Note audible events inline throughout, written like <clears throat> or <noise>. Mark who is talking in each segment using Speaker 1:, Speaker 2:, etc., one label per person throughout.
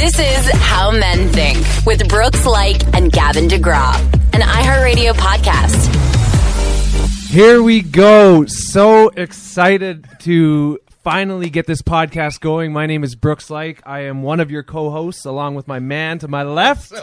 Speaker 1: This is How Men Think with Brooks Laich and Gavin DeGraw, an iHeartRadio podcast.
Speaker 2: Here we go. So excited to finally get this podcast going. My name is Brooks Laich. I am one of your co-hosts, along with my man to my left. <laughs>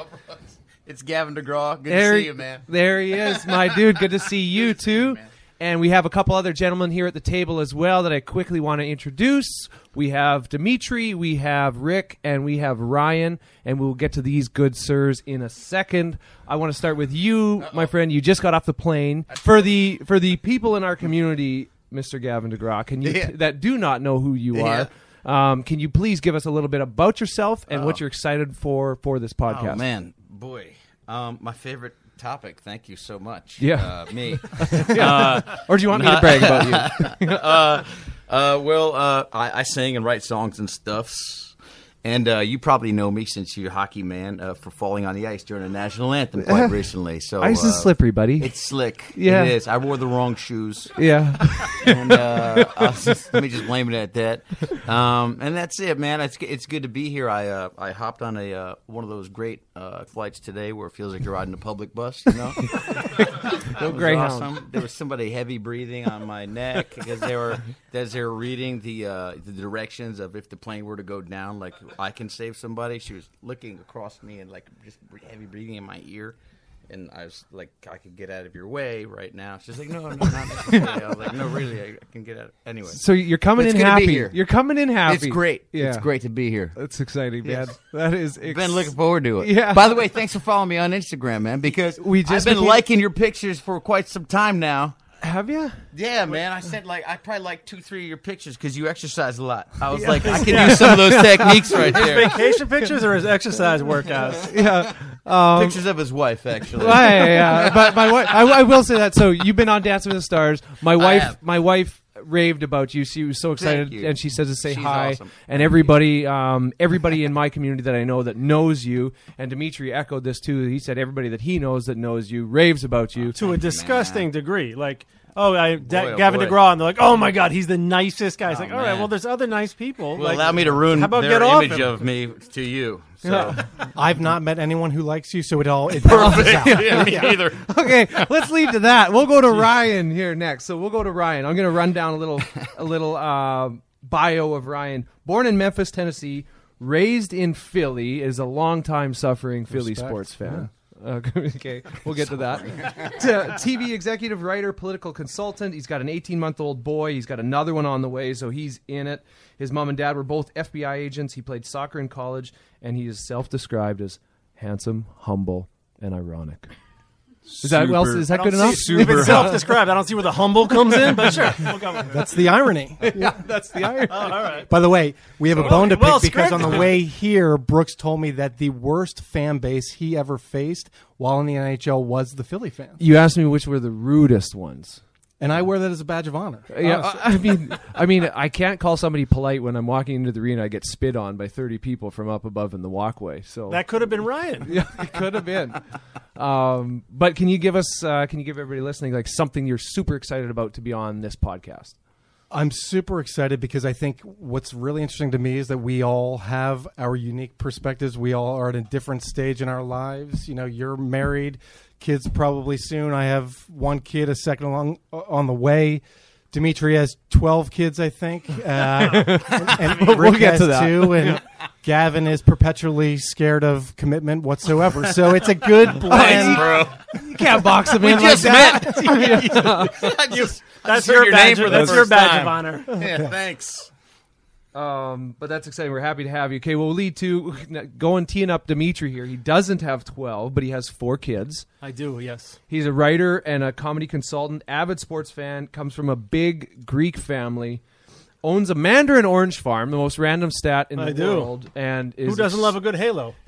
Speaker 3: It's Gavin DeGraw. Good
Speaker 2: There,
Speaker 3: to see you, man.
Speaker 2: there he is, my dude. Good to see <laughs> you too.
Speaker 3: man.
Speaker 2: And we have a couple other gentlemen here at the table as well that I quickly want to introduce. We have Dimitri, we have Rick, and we have Ryan. And we'll get to these good sirs in a second. I want to start with you, my friend. You just got off the plane. For the for the people in our community, Mr. Gavin DeGraw, can you
Speaker 3: Yeah.
Speaker 2: that do not know who you are? Um, can you please give us a little bit about yourself and what you're excited for for this podcast?
Speaker 3: Oh man, boy, um, my favorite topic. Thank you so much.
Speaker 2: Yeah.
Speaker 3: uh, me. <laughs>
Speaker 2: Or do you want me to brag about you? <laughs>
Speaker 3: uh, uh, well, uh, I, I sing and write songs and stuffs. And uh, you probably know me since you're a hockey man uh, for falling on the ice during the national anthem quite <laughs> recently. So
Speaker 2: Ice is
Speaker 3: uh,
Speaker 2: slippery, buddy.
Speaker 3: It's slick.
Speaker 2: Yeah.
Speaker 3: it is. I wore the wrong shoes.
Speaker 2: yeah.
Speaker 3: and uh, <laughs> just, let me just blame it at that. Um, and that's it, man. It's it's good to be here. I uh, I hopped on a uh, one of those great uh, flights today where it feels like you're riding a public bus. You know, <laughs> was
Speaker 2: Greyhound.
Speaker 3: awesome. There was somebody heavy breathing on my neck because they were as they were reading the uh, the directions of if the plane were to go down, like I can save somebody. She was looking across me and like just heavy breathing in my ear. And I was like, I could get out of your way right now. She's like, no, no, not necessarily. I was like, no, really, I, I can get out. Anyway,
Speaker 2: So you're coming
Speaker 3: It's
Speaker 2: in
Speaker 3: good to be
Speaker 2: happy.
Speaker 3: here.
Speaker 2: You're coming in happy.
Speaker 3: it's great.
Speaker 2: Yeah.
Speaker 3: It's great to be here.
Speaker 2: That's exciting, man.
Speaker 3: Yes.
Speaker 2: That is. Ex-
Speaker 3: Been looking forward to it.
Speaker 2: Yeah.
Speaker 3: By the way, thanks for following me on Instagram, man. Because
Speaker 2: We just
Speaker 3: I've been
Speaker 2: became-
Speaker 3: liking your pictures for quite some time now.
Speaker 2: Have you?
Speaker 3: Yeah, man. I said like I probably like two, three of your pictures because you exercise a lot. I was like, I can use some of those <laughs> techniques right there.
Speaker 4: Vacation pictures or his exercise workouts? <laughs>
Speaker 2: Yeah. Um,
Speaker 3: Pictures of his wife, actually.
Speaker 2: yeah, yeah, yeah. But my wife, I, I will say that. So you've been on Dancing with the Stars. My wife,
Speaker 3: have.
Speaker 2: my wife raved about you. She was so excited, and she says to say
Speaker 3: She's
Speaker 2: hi.
Speaker 3: awesome.
Speaker 2: And everybody, um, everybody in my community that I know that knows you, and Dimitri echoed this too. He said everybody that he knows that knows you raves about you.
Speaker 4: To a disgusting degree. Like, oh, I, Da-
Speaker 3: oh
Speaker 4: Gavin
Speaker 3: boy.
Speaker 4: DeGraw, and they're like, oh my God, he's the nicest guy. It's
Speaker 3: Oh,
Speaker 4: like, all right,
Speaker 3: man.
Speaker 4: well, there's other nice people.
Speaker 3: Will
Speaker 4: like,
Speaker 3: allow me to ruin
Speaker 4: How about
Speaker 3: their
Speaker 4: get off
Speaker 3: image
Speaker 4: him?
Speaker 3: of me to you. <laughs> So. <laughs>
Speaker 5: I've not met anyone who likes you, so it all it <laughs> balances out.
Speaker 3: yeah, me either.
Speaker 2: okay, let's leave to that. We'll go to Ryan here next. So we'll go to Ryan. I'm going to run down a little, a little uh, bio of Ryan. Born in Memphis, Tennessee, raised in Philly, is a longtime suffering Philly
Speaker 5: Respect.
Speaker 2: sports fan. Uh, <laughs> okay, we'll get to that. <laughs> T- TV executive, writer, political consultant. He's got an 18 month old boy. He's got another one on the way, so he's in it. His mom and dad were both FBI agents. He played soccer in college, and he is self described as handsome, humble, and ironic. Is that well? Is that good enough?
Speaker 4: see- If it's self-described, I don't see where the humble comes in, but sure. <laughs> We'll go with it.
Speaker 5: That's the irony. <laughs>
Speaker 2: yeah, that's the irony.
Speaker 4: Oh, all right.
Speaker 5: By the way, we have a bone to pick
Speaker 4: well
Speaker 5: because on the way here, Brooks told me that the worst fan base he ever faced while in the NHL was the Philly fans,
Speaker 2: You asked me which were the rudest ones.
Speaker 5: And I wear that as a badge of honor.
Speaker 2: Yeah,
Speaker 5: honestly.
Speaker 2: I I mean, I mean, I can't call somebody polite when I'm walking into the arena. I get spit on by 30 people from up above in the walkway. So
Speaker 4: That could have been Ryan. <laughs>
Speaker 2: yeah, it could have been. Um, but can you give us? Uh, can you give everybody listening like something you're super excited about to be on this podcast?
Speaker 5: I'm super excited because I think what's really interesting to me is that we all have our unique perspectives. We all are at a different stage in our lives. You know, you're married, kids probably soon. I have one kid, a second along on the way. Dimitri has 12 kids, I think. <laughs> Uh, <laughs> and, and Rick
Speaker 2: We'll get
Speaker 5: has
Speaker 2: to that.
Speaker 5: two. And <laughs> Gavin is perpetually scared of commitment whatsoever. So it's a good blend.
Speaker 3: bro.
Speaker 2: You can't box them
Speaker 3: We
Speaker 2: in
Speaker 3: just
Speaker 2: like
Speaker 3: met. I just,
Speaker 4: That's
Speaker 3: just
Speaker 4: your,
Speaker 3: name
Speaker 4: badge,
Speaker 3: for the
Speaker 4: that's your
Speaker 3: first
Speaker 4: badge
Speaker 3: time.
Speaker 4: of honor.
Speaker 3: Yeah, thanks.
Speaker 2: Um, but that's exciting. We're happy to have you. Okay, well, we'll lead to <laughs> going teeing up Dimitri here. He doesn't have 12, but he has four kids.
Speaker 4: I do, yes.
Speaker 2: He's a writer and a comedy consultant, avid sports fan, comes from a big Greek family, owns a mandarin orange farm, the most random stat in the
Speaker 4: I do.
Speaker 2: world, and is
Speaker 4: Who doesn't
Speaker 2: ex-
Speaker 4: love a good halo? <laughs>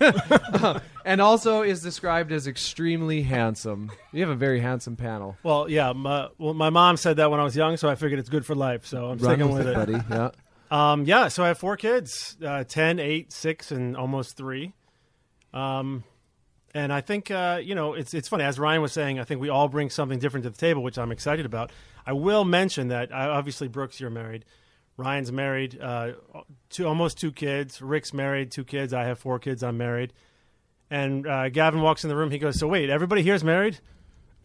Speaker 4: <laughs>
Speaker 2: and also is described as extremely handsome. You have a very handsome panel.
Speaker 4: Well, yeah. My, well, my mom said that when I was young, so I figured it's good for life. So I'm
Speaker 2: Run
Speaker 4: sticking
Speaker 2: with
Speaker 4: with
Speaker 2: it, buddy. Yeah. <laughs>
Speaker 4: Um, yeah, so I have four kids uh, 10, 8, 6, and almost 3. Um, and I think, uh, you know, it's, it's funny. As Ryan was saying, I think we all bring something different to the table, which I'm excited about. I will mention that, uh, obviously, Brooks, you're married. Ryan's married, uh, two almost two kids. Rick's married, two kids. I have four kids. I'm married. And uh, Gavin walks in the room. He goes, "So wait, everybody here's married." <laughs>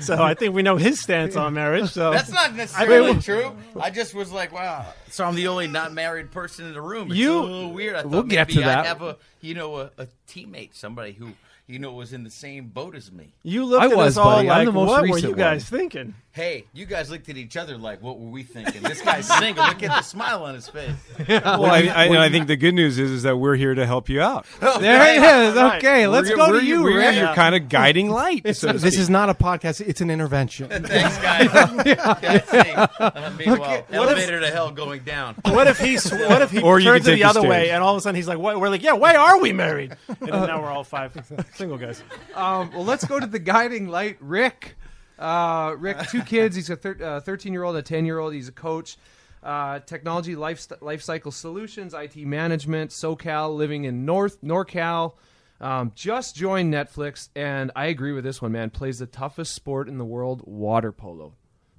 Speaker 4: So I think we know his stance on marriage. So
Speaker 3: That's not necessarily true. I just was like, wow. So I'm the only not married person in the room. It's
Speaker 2: You-
Speaker 3: a little weird. I thought
Speaker 2: we'll get to that.
Speaker 3: I'd have a, you know, a, a teammate, somebody who, you know, was in the same boat as me.
Speaker 4: you looked
Speaker 2: I
Speaker 4: at
Speaker 2: was,
Speaker 4: us all
Speaker 2: buddy. I'm
Speaker 4: like,
Speaker 2: the most
Speaker 4: "What were you guys
Speaker 2: one."
Speaker 4: thinking?"
Speaker 3: Hey, you guys looked at each other like, what were we thinking? This guy's <laughs> single. Look at the smile on his face. <laughs>
Speaker 6: Well, I, I, and I think the good news is is that we're here to help you out. <laughs>
Speaker 2: There it is.
Speaker 4: Right.
Speaker 2: Okay, let's
Speaker 6: We're-
Speaker 2: go
Speaker 6: we're-
Speaker 2: to you,
Speaker 6: we're
Speaker 2: Rick.
Speaker 6: your kind of guiding light. so
Speaker 5: this is not a podcast; it's an intervention.
Speaker 3: Thanks, guys. That's me. Uh, meanwhile, elevator to hell going down.
Speaker 4: What if he? What if he
Speaker 6: Or
Speaker 4: turns it the
Speaker 6: the
Speaker 4: other way, and all of a sudden he's like, "What?" We're like, "Yeah, why are we married?" And then now we're all five single guys.
Speaker 2: Um, well, let's go to the guiding light, Rick. Uh, Rick, two <laughs> kids. He's a thirteen-year-old, a ten-year-old. He's a coach. Uh, technology, life, life cycle solutions, IT management, SoCal, living in North NorCal. Um, just joined Netflix, and I agree with this one, man. Plays the toughest sport in the world, water polo.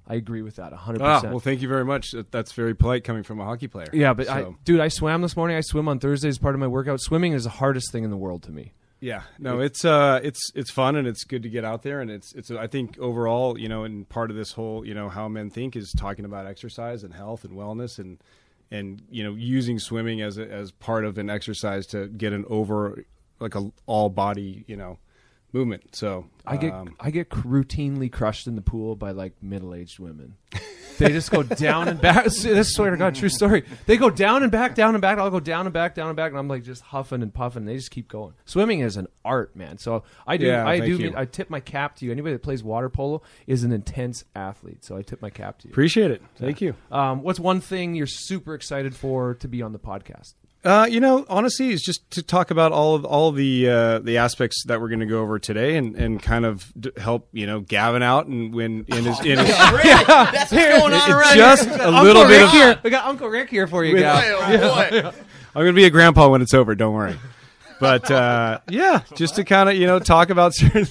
Speaker 2: I agree with that, hundred
Speaker 6: Ah,
Speaker 2: percent.
Speaker 6: well, thank you very much. That's very polite coming from a hockey player.
Speaker 2: Yeah, but I, dude, I swam this morning. I swim on Thursday as part of my workout. Swimming is the hardest thing in the world to me.
Speaker 6: Yeah, no, it's uh, it's it's fun and it's good to get out there and it's it's I think overall, you know, and part of this whole, you know, how men think is talking about exercise and health and wellness and and you know using swimming as a, as part of an exercise to get an over like a all body, you know, movement. So
Speaker 2: I get
Speaker 6: um,
Speaker 2: I get routinely crushed in the pool by like middle aged women. <laughs> They just go down and back. <laughs> This swear to God, true story. They go down and back, down and back. I'll go down and back, down and back, and I'm like just huffing and puffing. And They just keep going. Swimming is an art, man. So I do,
Speaker 6: Yeah,
Speaker 2: I
Speaker 6: thank
Speaker 2: do.
Speaker 6: you.
Speaker 2: I tip my cap to you. Anybody that plays water polo is an intense athlete. So I tip my cap to you.
Speaker 6: appreciate it. Thank you.
Speaker 2: Um, what's one thing you're super excited for to be on the podcast?
Speaker 6: Uh, you know, honestly, is just to talk about all of all of the uh, the aspects that we're going to go over today, and, and kind of d- help you know Gavin out, and when in his, in his <laughs> yeah.
Speaker 3: That's what's going on around
Speaker 6: just
Speaker 3: here.
Speaker 6: a little bit
Speaker 2: Rick
Speaker 6: of.
Speaker 2: here. We got Uncle Rick here for you, Gal.
Speaker 3: Boy, oh, boy.
Speaker 6: I'm going to be a grandpa when it's over. Don't worry. But uh, yeah, just to kind of you know talk about <laughs> certain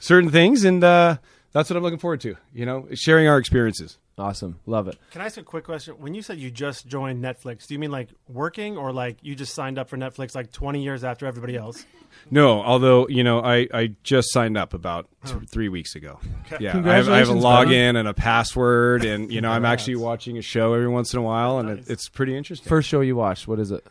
Speaker 6: certain things, and uh, that's what I'm looking forward to. You know, sharing our experiences.
Speaker 2: Awesome, love it.
Speaker 4: Can I ask a quick question? When you said you just joined Netflix, do you mean like working, or like you just signed up for Netflix like 20 years after everybody else? <laughs>
Speaker 6: No, although you know, I, I just signed up about t- three weeks ago. Yeah, I have, I have a login and a password, and you know, I'm actually watching a show every once in a while, and it, it's pretty interesting.
Speaker 2: First show you watched, what is it?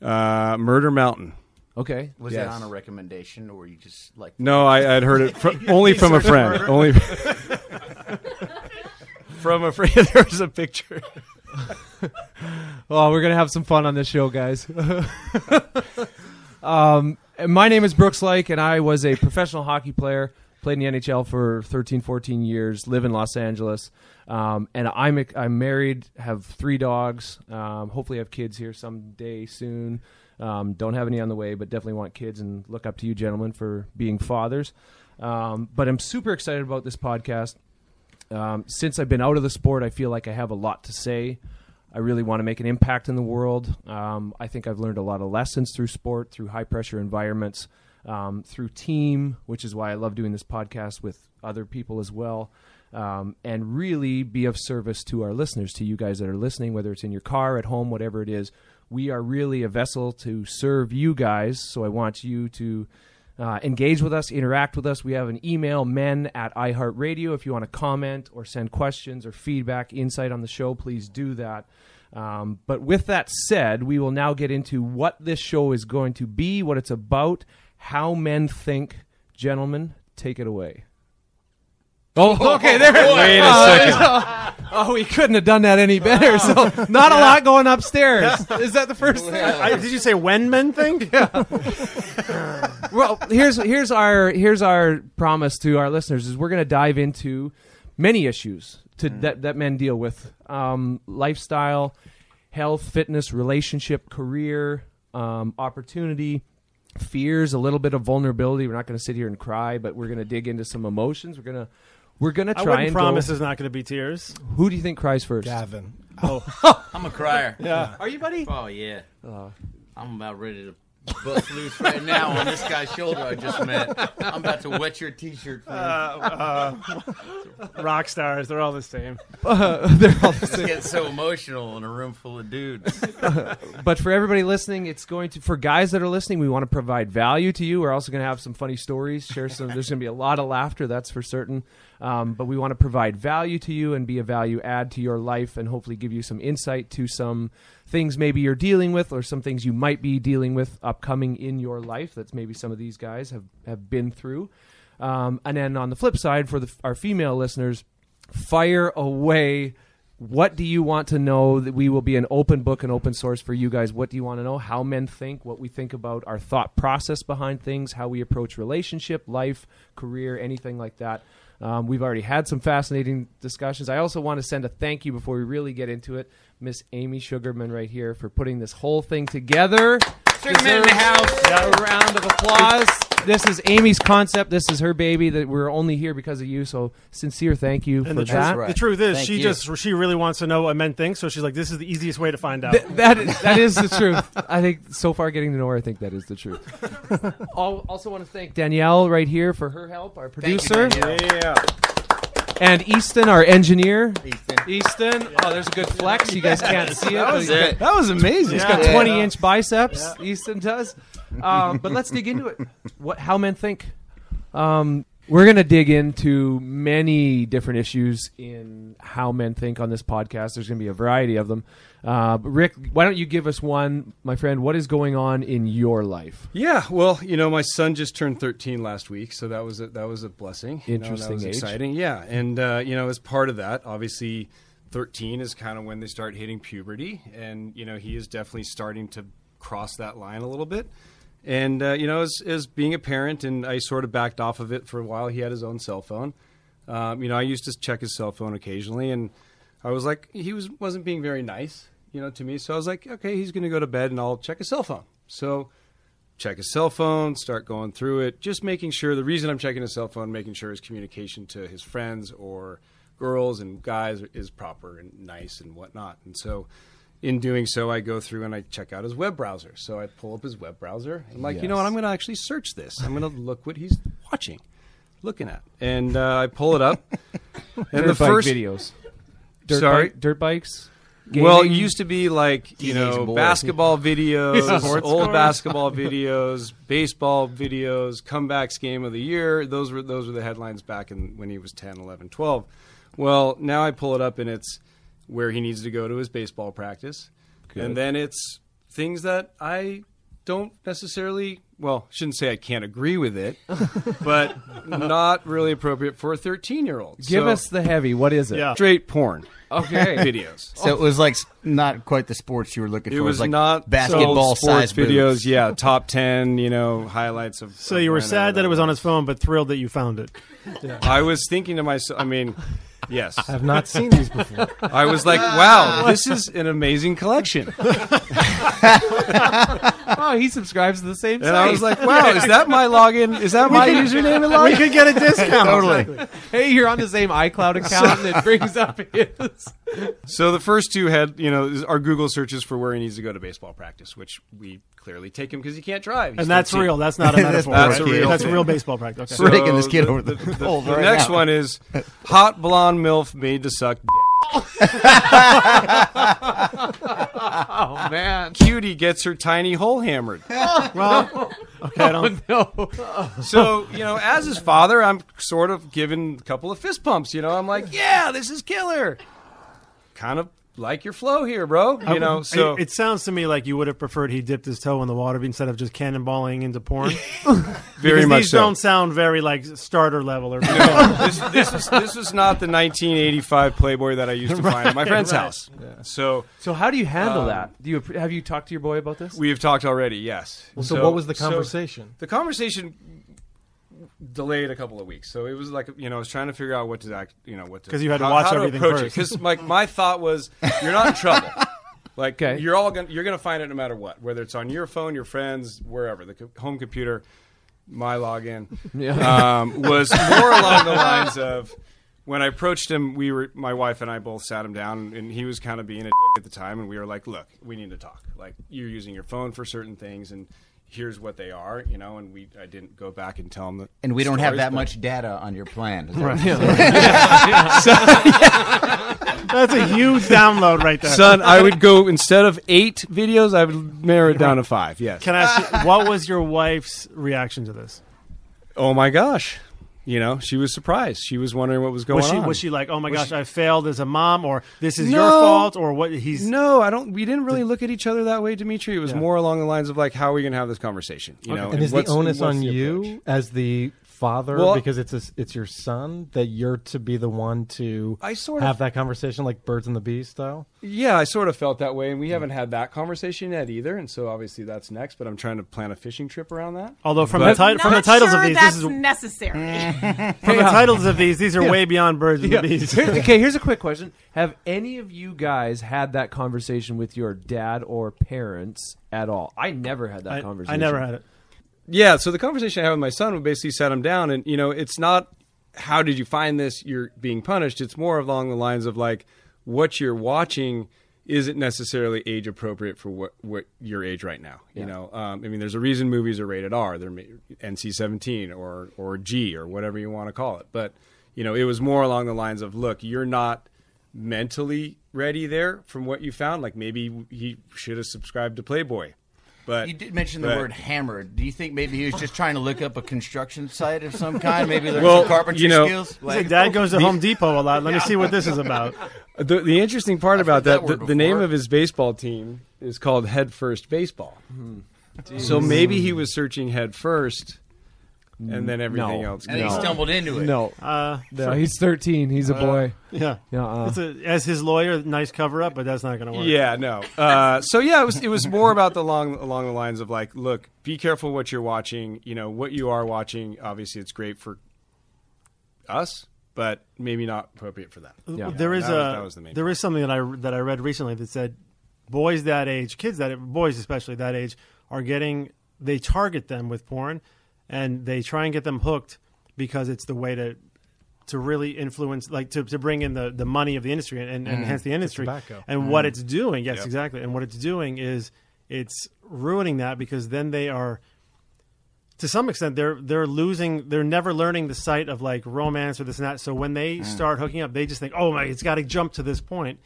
Speaker 6: uh, Murder Mountain.
Speaker 2: Okay,
Speaker 3: Was
Speaker 6: Yes.
Speaker 3: that on a recommendation, or were you just like?
Speaker 6: No, I, I'd heard it <laughs> fr- only from a friend. Only <laughs> from a friend. <laughs> there was a picture.
Speaker 2: well, <laughs> we're gonna have some fun on this show, guys. <laughs> um, my name is Brooks Laich, and I was a professional hockey player. Played in the NHL for 13, 14 years. Live in Los Angeles, um, and I'm I'm married. Have three dogs. Um, hopefully, have kids here someday soon. Um, don't have any on the way, but definitely want kids, and look up to you, gentlemen, for being fathers. Um, but I'm super excited about this podcast. Um, since I've been out of the sport, I feel like I have a lot to say. I really want to make an impact in the world. Um, I think I've learned a lot of lessons through sport, through high pressure environments, um, through team, which is why I love doing this podcast with other people as well, um, and really be of service to our listeners, to you guys that are listening, whether it's in your car, at home, whatever it is. We are really a vessel to serve you guys. So I want you to uh, engage with us, interact with us. We have an email, men at iHeartRadio. If you want to comment or send questions or feedback, insight on the show, please do that. Um, but with that said, we will now get into what this show is going to be, what it's about, how men think. Gentlemen, take it away. Oh, okay. There.
Speaker 6: Wait a
Speaker 2: oh,
Speaker 6: second.
Speaker 2: Oh, we couldn't have done that any better. So, <laughs> not a lot going upstairs. Is that the first thing?
Speaker 4: I, did you say when men think? <laughs>
Speaker 2: well, here's here's our here's our promise to our listeners is we're going to dive into many issues to that that men deal with um, lifestyle, health, fitness, relationship, career, um, opportunity, fears, a little bit of vulnerability. We're not going to sit here and cry, but we're going to dig into some emotions. We're gonna we're gonna
Speaker 4: I
Speaker 2: try
Speaker 4: wouldn't
Speaker 2: and
Speaker 4: promise
Speaker 2: go.
Speaker 4: there's not going to be tears.
Speaker 2: Who do you think cries first?
Speaker 5: Gavin.
Speaker 3: Oh, <laughs> I'm a crier.
Speaker 4: Yeah.
Speaker 2: Are you, buddy?
Speaker 3: Oh yeah. Uh. I'm about ready to bust loose right now on this guy's shoulder I just met. I'm about to wet your T-shirt. For uh, uh,
Speaker 4: Rock stars, they're all the same. <laughs>
Speaker 2: Uh, they're all the
Speaker 3: It's
Speaker 2: same.
Speaker 3: getting so emotional in a room full of dudes. <laughs>
Speaker 2: But for everybody listening, it's going to for guys that are listening, we want to provide value to you. We're also going to have some funny stories, share some. There's going to be a lot of laughter, that's for certain. Um, but we want to provide value to you and be a value add to your life, and hopefully give you some insight to some things maybe you're dealing with, or some things you might be dealing with upcoming in your life. That's maybe some of these guys have have been through. Um, and then on the flip side, for the, our female listeners, fire away. What do you want to know? That we will be an open book and open source for you guys. What do you want to know? How men think, what we think about our thought process behind things, how we approach relationship, life, career, anything like that. Um, we've already had some fascinating discussions. I also want to send a thank you before we really get into it, Miss Amy Sugarman right here for putting this whole thing together.
Speaker 3: Sugarman in the
Speaker 2: Deserves A round of applause. This is Amy's concept. This is her baby. That we're only here because of you. So sincere thank you
Speaker 4: And
Speaker 2: for
Speaker 4: the,
Speaker 2: that.
Speaker 4: truth, the truth is,
Speaker 3: Thank
Speaker 4: she
Speaker 3: you.
Speaker 4: just she really wants to know what men think, so she's like, "This is the easiest way to find out."
Speaker 2: Th- that is, that is the truth. I think so far getting to know her, I think that is the truth. <laughs> Al- also want to thank Danielle right here for her help, our
Speaker 3: Thank you,
Speaker 2: producer,
Speaker 3: Danielle.
Speaker 6: Yeah.
Speaker 2: And Easton, our engineer.
Speaker 3: Ethan.
Speaker 2: Easton, oh, there's a good flex. You guys can't see it. but he's got-
Speaker 6: That was amazing.
Speaker 2: He's got
Speaker 3: Yeah.
Speaker 2: 20 inch biceps. Easton does. Um, but let's dig into it. What how men think. Um, we're gonna dig into many different issues in how men think on this podcast. There's gonna be a variety of them. Uh, Rick, why don't you give us one, my friend? What is going on in your life?
Speaker 6: Yeah, well, you know, my son just turned 13 last week, so that was a, that was a blessing. You know,
Speaker 2: Interesting
Speaker 6: that was
Speaker 2: age.
Speaker 6: exciting. Yeah, and uh, you know, as part of that, obviously, 13 is kind of when they start hitting puberty, and you know, he is definitely starting to cross that line a little bit. And uh, you know, as, as being a parent, and I sort of backed off of it for a while. He had his own cell phone. Um, you know, I used to check his cell phone occasionally, and I was like, he was wasn't being very nice, you know, to me. So I was like, okay, he's going to go to bed, and I'll check his cell phone. So check his cell phone, start going through it, just making sure the reason I'm checking his cell phone, making sure his communication to his friends or girls and guys is proper and nice and whatnot. And so in doing so, I go through and I check out his web browser. So I pull up his web browser. I'm like, you know what? I'm going to actually search this. I'm going to look what he's watching, looking at. And uh, I pull it up. <laughs> and
Speaker 2: Dirt
Speaker 6: the
Speaker 2: bike
Speaker 6: first
Speaker 2: videos. Dirt
Speaker 6: Sorry?
Speaker 2: bike- dirt bikes.
Speaker 6: well, it used to be like you know basketball <laughs> videos, old basketball <laughs> videos, baseball videos, comebacks game of the year. Those were those were the headlines back in when he was 10, 11, 12. Well, now I pull it up and it's where he needs to go to his baseball practice, and then it's things that I don't necessarily. Well, shouldn't say I can't agree with it, but <laughs> not really appropriate for a 13 year old.
Speaker 2: Give us the heavy. What is it?
Speaker 4: Yeah.
Speaker 6: straight porn
Speaker 2: Okay. <laughs>
Speaker 6: videos.
Speaker 3: So it was like not quite the sports you were looking for.
Speaker 6: It
Speaker 3: for.
Speaker 6: was
Speaker 3: like
Speaker 6: not
Speaker 3: basketball
Speaker 6: so sports
Speaker 3: size
Speaker 6: videos.
Speaker 3: boobs.
Speaker 6: Yeah, top ten. You know, highlights of.
Speaker 4: So
Speaker 6: of
Speaker 4: you were sad that it was on his phone, but thrilled that you found it.
Speaker 6: I was thinking to myself. I mean, yes.
Speaker 5: I have not seen these before. <laughs>
Speaker 6: I was like, wow, this is an amazing collection.
Speaker 2: oh, he subscribes to the same
Speaker 6: And I was like, wow, is that my login? Is that my username and login?
Speaker 4: We
Speaker 6: login?
Speaker 4: could get a <laughs> discount.
Speaker 3: Totally.
Speaker 2: hey, you're on the same iCloud account, and it brings up his.
Speaker 6: So the first two had, you know, our Google searches for where he needs to go to baseball practice, which we clearly take him because he can't drive. He's
Speaker 4: And that's
Speaker 6: 13.
Speaker 4: real. That's not a <laughs> metaphor.
Speaker 6: That's
Speaker 4: right?
Speaker 6: a real
Speaker 4: That's
Speaker 6: thing.
Speaker 4: real baseball practice. Okay.
Speaker 6: So
Speaker 3: Raking this kid
Speaker 6: the-
Speaker 3: over the
Speaker 6: the,
Speaker 3: coals
Speaker 6: the <laughs>
Speaker 3: right
Speaker 6: next
Speaker 3: now.
Speaker 6: one is hot blonde milf made to suck dick.
Speaker 2: Oh man.
Speaker 6: Cutie gets her tiny hole hammered. <laughs>
Speaker 4: well, okay, I don't.
Speaker 2: Oh, no.
Speaker 6: So, you know, as his father, I'm sort of giving a couple of fist pumps. You know, I'm like, yeah, this is killer. Kind of like your flow here, bro. You know, so
Speaker 4: it, it sounds to me like you would have preferred he dipped his toe in the water instead of just cannonballing into porn. <laughs> <laughs>
Speaker 6: very
Speaker 4: Because
Speaker 6: much
Speaker 4: these
Speaker 6: so.
Speaker 4: don't sound very like starter level or.
Speaker 6: this, this was this was not the 1985 Playboy that I used to <laughs> find at my friend's
Speaker 4: right.
Speaker 6: house. So
Speaker 2: So how do you handle
Speaker 6: Um,
Speaker 2: that? Do you have you talked to your boy about this?
Speaker 6: we have talked already. Yes.
Speaker 5: so, what was the
Speaker 6: so
Speaker 5: conversation?
Speaker 6: the conversation delayed a couple of weeks. So it was like you know I was trying to figure out what to act, you know what to
Speaker 4: 'Cause you had to
Speaker 6: how-
Speaker 4: watch
Speaker 6: how
Speaker 4: everything first.
Speaker 6: Because like my thought was you're not in trouble. <laughs> Like
Speaker 2: Okay.
Speaker 6: you're all gonna you're gonna find it no matter what, whether it's on your phone, your friends, wherever the co- home computer. My login
Speaker 2: Yeah.
Speaker 6: um, was <laughs> more along the lines of when I approached him. We were my wife and I both sat him down, and he was kind of being a dick at the time, and we were like, "Look, we need to talk. Like you're using your phone for certain things, and here's what they are, you know, and we I didn't go back and tell them that.
Speaker 3: And we don't have that
Speaker 6: but-
Speaker 3: much data on your plan. Is that <laughs> <laughs>
Speaker 4: That's a huge download right there.
Speaker 6: Son, I would go instead of eight videos, I would narrow it down to five. Yes.
Speaker 4: Can I ask you, what was your wife's reaction to this?
Speaker 6: oh my gosh, you know, she was surprised. She was wondering what was going
Speaker 4: Was she
Speaker 6: on.
Speaker 4: was she like, oh my
Speaker 6: Was
Speaker 4: gosh,
Speaker 6: she-
Speaker 4: I failed as a mom, or this is your fault, or what? He's
Speaker 6: No, I don't. We didn't really look at each other that way, Dimitri. It was
Speaker 4: Yeah.
Speaker 6: more along the lines of like, how are we going to have this conversation? You know,
Speaker 5: and is the onus on you
Speaker 6: approach?
Speaker 5: as the father
Speaker 6: Well-
Speaker 5: because it's a, it's your son that you're to be the one to
Speaker 6: I sort of have
Speaker 5: that conversation like birds and the bees style?
Speaker 6: yeah, I sort of felt that way, and we haven't had that conversation yet either. And so obviously that's next. But I'm trying to plan a fishing trip around that.
Speaker 4: although from
Speaker 6: But-
Speaker 4: the ti- from the titles
Speaker 7: sure
Speaker 4: of these,
Speaker 7: that's
Speaker 4: this is
Speaker 7: necessary. <laughs> <laughs>
Speaker 4: from the titles of these, these are way beyond birds and
Speaker 2: Yeah.
Speaker 4: the bees. <laughs>
Speaker 2: okay, here's a quick question: Have any of you guys had that conversation with your dad or parents at all? I never had that
Speaker 4: I,
Speaker 2: conversation.
Speaker 4: I never had it.
Speaker 6: Yeah, so the conversation I had with my son would basically set him down, and you know, it's not how did you find this? You're being punished. It's more along the lines of like what you're watching isn't necessarily age appropriate for what what your age right now. You know, um, I mean, there's a reason movies are rated R. They're NC-17 or or G or whatever you want to call it. But you know, it was more along the lines of look, you're not mentally ready there from what you found. Like maybe he should have subscribed to Playboy. But
Speaker 3: You did mention the
Speaker 6: but-
Speaker 3: word hammer. Do you think maybe he was just trying to look up a construction site of some kind? Maybe learn
Speaker 6: Well,
Speaker 3: some carpentry
Speaker 6: you know-
Speaker 3: skills?
Speaker 4: Say, Dad goes to Home Depot a lot. Let me see what this is about. <laughs>
Speaker 6: The, the interesting part about that,
Speaker 3: that
Speaker 6: the, the name of his baseball team is called Head First Baseball. Hmm. So maybe he was searching head first, and then everything
Speaker 2: No.
Speaker 6: else.
Speaker 3: and he stumbled into it.
Speaker 2: No,
Speaker 4: Uh,
Speaker 2: no, he's 13. He's a boy.
Speaker 4: yeah.
Speaker 2: Yeah, uh,
Speaker 4: It's a, as his lawyer, nice cover up, but that's not going to work.
Speaker 6: Yeah, no. Uh, so yeah, it was it was more about the long along the lines of like, look, be careful what you're watching. You know what you are watching. Obviously, it's great for us, but maybe not appropriate for them.
Speaker 2: Yeah.
Speaker 4: there is
Speaker 6: that
Speaker 4: a
Speaker 6: was- that was the main
Speaker 4: there is something that I that I read recently that said boys that age, kids that boys especially that age, are getting they target them with porn, and they try and get them hooked because it's the way to to really influence like to, to bring in the, the money of the industry and, and mm-hmm. enhance the industry.
Speaker 5: tobacco.
Speaker 4: and what mm-hmm. it's doing yes
Speaker 6: Yep.
Speaker 4: exactly. And what it's doing is it's ruining that because then they are to some extent they're they're losing they're never learning the sight of like romance or this and that. So when they mm. start hooking up they just think oh my it's got to jump to this point.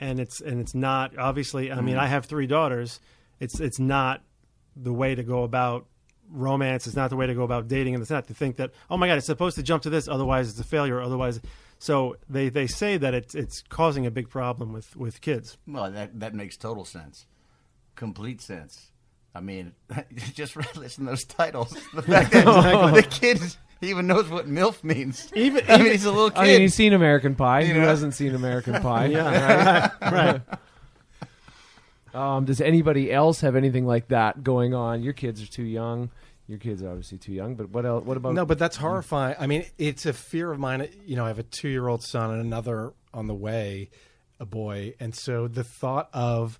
Speaker 4: And it's and it's not obviously i mean mm. i have three daughters. It's it's not the way to go about romance is not the way to go about dating and it's not to think that oh my god it's supposed to jump to this otherwise it's a failure otherwise so they they say that it's it's causing a big problem with with kids
Speaker 3: Well, that that makes total sense, complete sense. I mean, <laughs> just <laughs> listen to those titles. <laughs> The fact that the kid even knows what MILF means.
Speaker 4: even
Speaker 3: I mean, he's a little kid.
Speaker 2: I mean, he's seen American Pie. Who
Speaker 3: know?
Speaker 2: hasn't seen American Pie?
Speaker 4: yeah right, right.
Speaker 2: Um, does anybody else have anything like that going on? Your kids are too young. Your kids are obviously too young. But what else? What about
Speaker 5: No, but that's mm. horrifying. I mean, it's a fear of mine. You know, I have a two year old son and another on the way, a boy. And so the thought of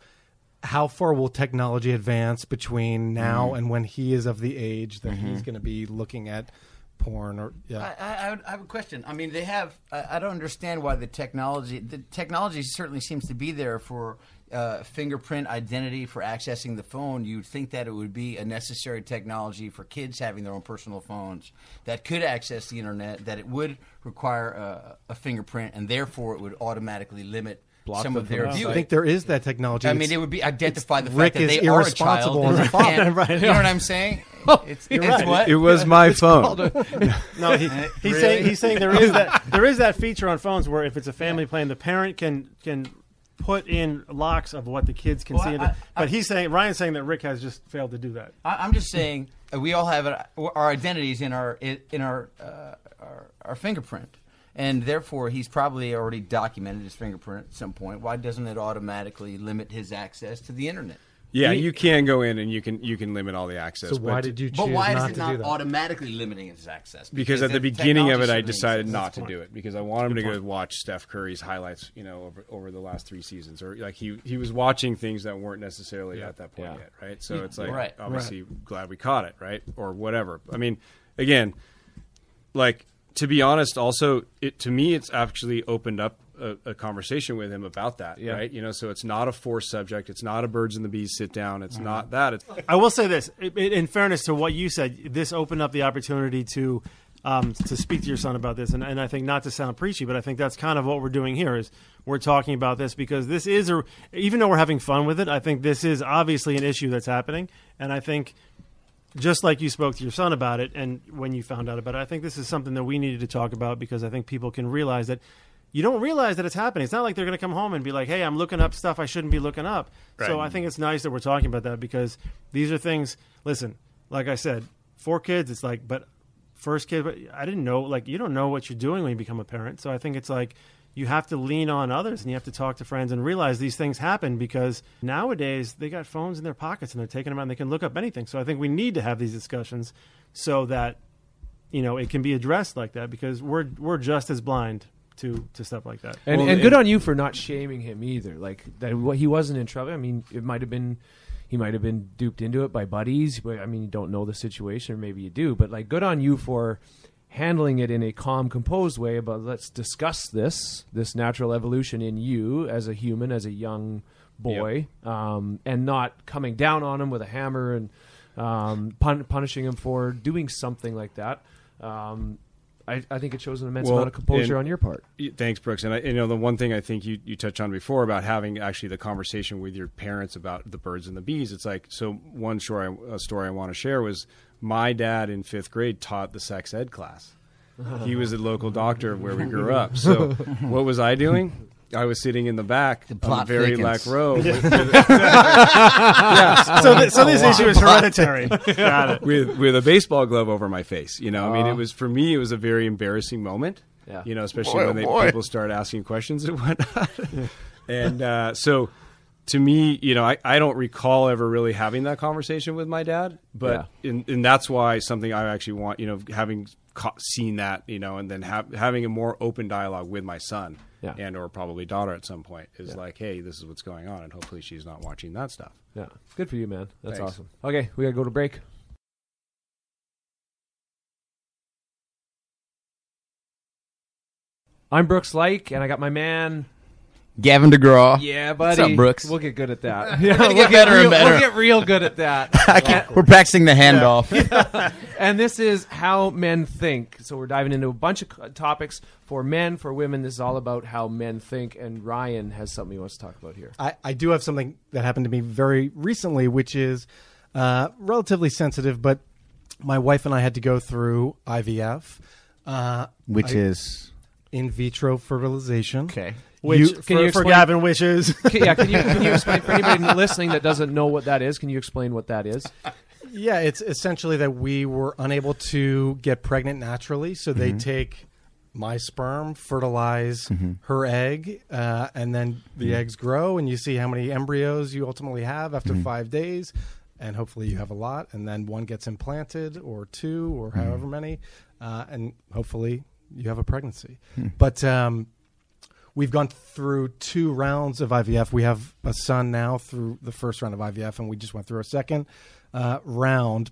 Speaker 5: how far will technology advance between now mm. and when he is of the age that he's mm-hmm. going to be looking at porn or, yeah.
Speaker 3: I, I, I I have a question. I mean, they have. I, I don't understand why the technology. The technology certainly seems to be there for uh, fingerprint identity for accessing the phone. You'd think that it would be a necessary technology for kids having their own personal phones that could access the internet. That it would require uh, a fingerprint, and therefore it would automatically limit some of their
Speaker 5: view.
Speaker 3: I
Speaker 5: think there is that technology.
Speaker 3: I mean, it would be identify the
Speaker 5: Rick
Speaker 3: fact that
Speaker 5: is
Speaker 3: they are a
Speaker 5: irresponsible
Speaker 3: child.
Speaker 5: as a
Speaker 3: and
Speaker 5: father.
Speaker 3: can't- <laughs>
Speaker 4: Right.
Speaker 3: You know what I'm saying? <laughs> It's, it's
Speaker 4: right.
Speaker 3: what?
Speaker 6: It was my <laughs> phone.
Speaker 4: No, he, he's
Speaker 3: Really?
Speaker 4: saying he's saying there is that there is that feature on phones where if it's a family plan, the parent can can put in locks of what the kids can
Speaker 3: Well,
Speaker 4: see.
Speaker 3: I-
Speaker 4: in it.
Speaker 3: I-
Speaker 4: but he's saying Ryan's saying that Rick has just failed to do that.
Speaker 3: I, I'm just saying uh, we all have our identities in our in our, uh, our our fingerprint, and therefore he's probably already documented his fingerprint at some point. Why doesn't it automatically limit his access to the internet?
Speaker 6: Yeah, you can go in and you can you can limit all the access.
Speaker 5: so why
Speaker 6: but-
Speaker 5: did you choose that?
Speaker 3: But why
Speaker 5: not
Speaker 3: is it not automatically limiting his access?
Speaker 6: because at the
Speaker 3: the
Speaker 6: beginning of it, I decided
Speaker 3: exists.
Speaker 6: not to do it because I want him to go watch Steph Curry's highlights, you know, over, over the last three seasons, or like he he was watching things that weren't necessarily at that point
Speaker 2: Yeah.
Speaker 6: yet, right? So it's like
Speaker 3: Right.
Speaker 6: obviously glad we caught it, right, or whatever. I mean, again, like to be honest, also it to me it's actually opened up a, a conversation with him about that,
Speaker 2: Yeah.
Speaker 6: right? You know, so it's not a forced subject. It's not a birds and the bees sit down. It's
Speaker 2: Mm-hmm.
Speaker 6: not that. It's
Speaker 4: I will say this: in fairness to what you said, this opened up the opportunity to um, to speak to your son about this, and, and I think not to sound preachy, but I think that's kind of what we're doing here is we're talking about this because this is a even though we're having fun with it, I think this is obviously an issue that's happening, and I think just like you spoke to your son about it and when you found out about it, I think this is something that we needed to talk about because I think people can realize that you don't realize that it's happening. It's not like they're going to come home and be like, "Hey, I'm looking up stuff I shouldn't be looking up." So I think it's nice that we're talking about that because these are things. Listen, like I said, four kids. It's like, but first kid, but I didn't know. Like, you don't know what you're doing when you become a parent. So I think it's like you have to lean on others and you have to talk to friends and realize these things happen because nowadays they got phones in their pockets and they're taking them out and they can look up anything. So I think we need to have these discussions so that you know it can be addressed like that because we're we're just as blind to to stuff like that.
Speaker 2: And,
Speaker 6: Well,
Speaker 2: and good
Speaker 6: and-
Speaker 2: on you for not shaming him either. Like that, what he wasn't in trouble. I mean, it might have been, he might have been duped into it by buddies. But I mean, you don't know the situation, or maybe you do. But like, good on you for handling it in a calm, composed way. But let's discuss this, this natural evolution in you as a human, as a young boy, um, and not coming down on him with a hammer and um, pun- punishing him for doing something like that. Um, I, I think it shows an immense
Speaker 6: Well,
Speaker 2: amount of composure
Speaker 6: and-
Speaker 2: on your part.
Speaker 6: Thanks, Brooks. And I, you know, the one thing I think you, you touched on before about having actually the conversation with your parents about the birds and the bees. It's like so. One story, a story I want to share was my dad in fifth grade taught the sex ed class. He was a local doctor where we grew up. So <laughs> what was I doing? I was sitting in the back on the very
Speaker 3: thickens.
Speaker 6: back row <laughs> with, <laughs>
Speaker 4: So, th- so this issue is hereditary. <laughs> Got it.
Speaker 6: with with a baseball glove over my face. You know, I mean, it was for me, it was a very embarrassing moment.
Speaker 2: Yeah.
Speaker 6: You know, especially when they, people start asking questions and whatnot. and uh, so, to me, you know, I, I don't recall ever really having that conversation with my dad, but and, and that's why something I actually want, you know, having co- seen that, you know, and then have, having a more open dialogue with my son.
Speaker 2: Yeah.
Speaker 6: And or probably daughter at some point is like, hey, this is what's going on, and hopefully she's not watching that stuff.
Speaker 2: Yeah, good for you, man. That's
Speaker 6: Thanks.
Speaker 2: awesome. Okay, we gotta go to break. I'm Brooks Laich, and I got my man.
Speaker 3: Gavin DeGraw.
Speaker 2: Yeah, buddy.
Speaker 3: What's up, Brooks?
Speaker 2: We'll get good at that. <laughs> Yeah, We'll
Speaker 3: get better and better.
Speaker 2: We'll get real good at that. <laughs>
Speaker 3: We're practicing the handoff. <laughs>
Speaker 2: and this is how men think. So we're diving into a bunch of topics for men, for women. This is all about how men think. And Ryan has something he wants to talk about here.
Speaker 5: I, I do have something that happened to me very recently, which is uh, relatively sensitive, but my wife and I had to go through IVF, uh,
Speaker 3: Which
Speaker 5: I-
Speaker 3: is
Speaker 5: in vitro fertilization.
Speaker 3: okay.
Speaker 4: Which
Speaker 5: You-
Speaker 2: can
Speaker 4: for,
Speaker 2: you
Speaker 4: for Gavin wishes. <laughs>
Speaker 2: Okay, yeah, can you can you explain for anybody <laughs> listening that doesn't know what that is? Can you explain what that is?
Speaker 5: Yeah, it's essentially that we were unable to get pregnant naturally, so they take my sperm, fertilize her egg, uh, and then the eggs grow, and you see how many embryos you ultimately have after five days, and hopefully you have a lot, and then one gets implanted, or two, or however many, uh, and hopefully you have a pregnancy. But um, we've gone through two rounds of IVF. We have a son now through the first round of IVF, and we just went through a second uh, round.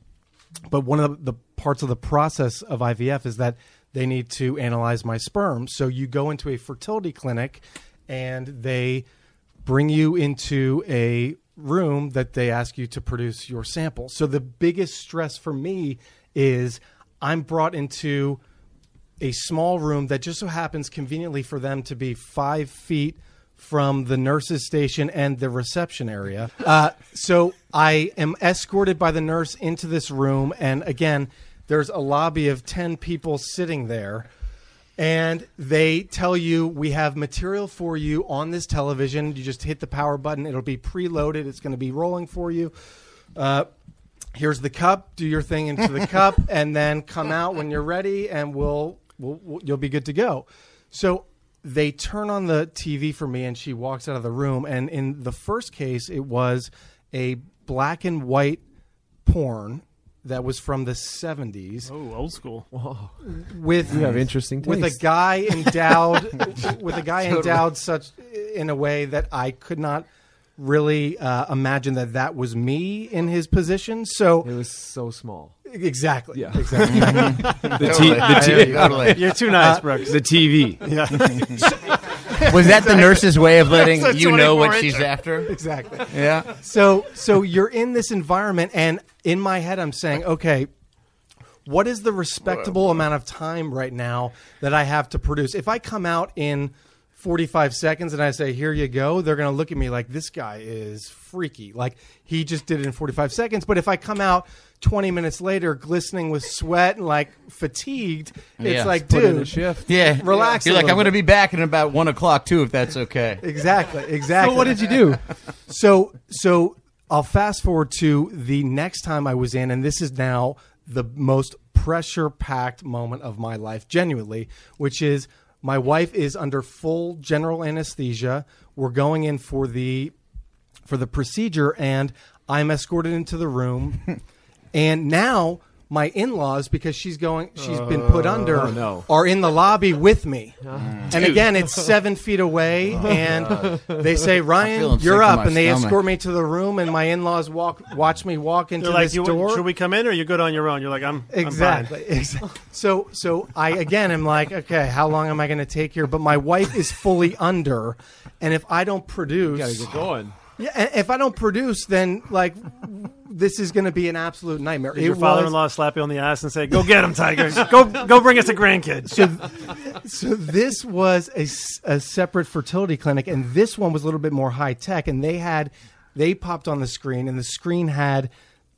Speaker 5: But one of the, the parts of the process of IVF is that they need to analyze my sperm. So you go into a fertility clinic, and they bring you into a room that they ask you to produce your sample. So the biggest stress for me is I'm brought into a small room that just so happens conveniently for them to be five feet from the nurse's station and the reception area. Uh, so I am escorted by the nurse into this room, and again, there's a lobby of 10 people sitting there. And they tell you we have material for you on this television. You just hit the power button; it'll be preloaded. It's going to be rolling for you. Uh, here's the cup. Do your thing into the <laughs> cup, and then come out when you're ready, and we'll, we'll, we'll you'll be good to go. So they turn on the TV for me, and she walks out of the room. And in the first case, it was a black and white porn that was from the 70s
Speaker 4: oh, old school.
Speaker 5: with
Speaker 2: You have interesting
Speaker 5: with a guy endowed <laughs> with a guy endowed such in a way that I could not really uh, imagine that that was me in his position. So
Speaker 2: It was so small.
Speaker 5: exactly,
Speaker 2: Yeah.
Speaker 5: exactly. <laughs>
Speaker 6: The, t- the, t-
Speaker 3: totally. <laughs>
Speaker 4: You're too nice, Brooks.
Speaker 6: the TV. Yeah. <laughs>
Speaker 3: Was that the nurse's way of letting
Speaker 4: It's
Speaker 3: you know what
Speaker 4: 24
Speaker 3: she's after?
Speaker 5: exactly.
Speaker 3: Yeah.
Speaker 5: So so you're in this environment, and in my head, I'm saying, okay, what is the respectable amount of time right now that I have to produce? If I come out in 45 seconds and I say, here you go, they're going to look at me like this guy is freaky. Like he just did it in 45 seconds. But if I come out 20 minutes later, glistening with sweat and like fatigued, it's
Speaker 3: Yeah.
Speaker 5: like,
Speaker 2: Put
Speaker 5: dude,
Speaker 2: shift.
Speaker 3: Yeah. <laughs>
Speaker 5: Relax
Speaker 3: You're like, I'm going to be back in about one o'clock too, if that's okay.
Speaker 5: exactly, <laughs> exactly.
Speaker 2: So what did you do? <laughs>
Speaker 5: So so I'll fast forward to the next time I was in, and this is now the most pressure packed moment of my life, genuinely, which is my wife is under full general anesthesia. We're going in for the for the procedure, and I'm escorted into the room. <laughs> and now my in-laws, because she's going, she's been put oh, under,
Speaker 2: oh, no.
Speaker 5: are in the lobby with me. <laughs> And again, it's seven feet away, <laughs> and they <laughs> say, "Ryan,
Speaker 3: feeling
Speaker 5: you're
Speaker 3: to
Speaker 5: up,"
Speaker 3: my
Speaker 5: and they
Speaker 3: stomach.
Speaker 5: escort me to the room, and my in-laws walk, watch me walk into
Speaker 4: They're like,
Speaker 5: this
Speaker 4: you,
Speaker 5: door.
Speaker 4: should we come in or you're good on your own? You're like, I'm I'm
Speaker 5: Exactly. Exactly. So, so I again am like, okay, how long am I going to take here? But my wife is fully under, and if I don't produce,
Speaker 2: Gotta get going.
Speaker 5: yeah, and if I don't produce, then like this is going to be an absolute nightmare.
Speaker 4: Did
Speaker 5: It
Speaker 4: your father-in-law slap you on the ass and say, "Go get him, Tiger. go, go bring us a grandkid."
Speaker 5: so this was a separate fertility clinic, and this one was a little bit more high tech. And they had they popped on the screen, and the screen had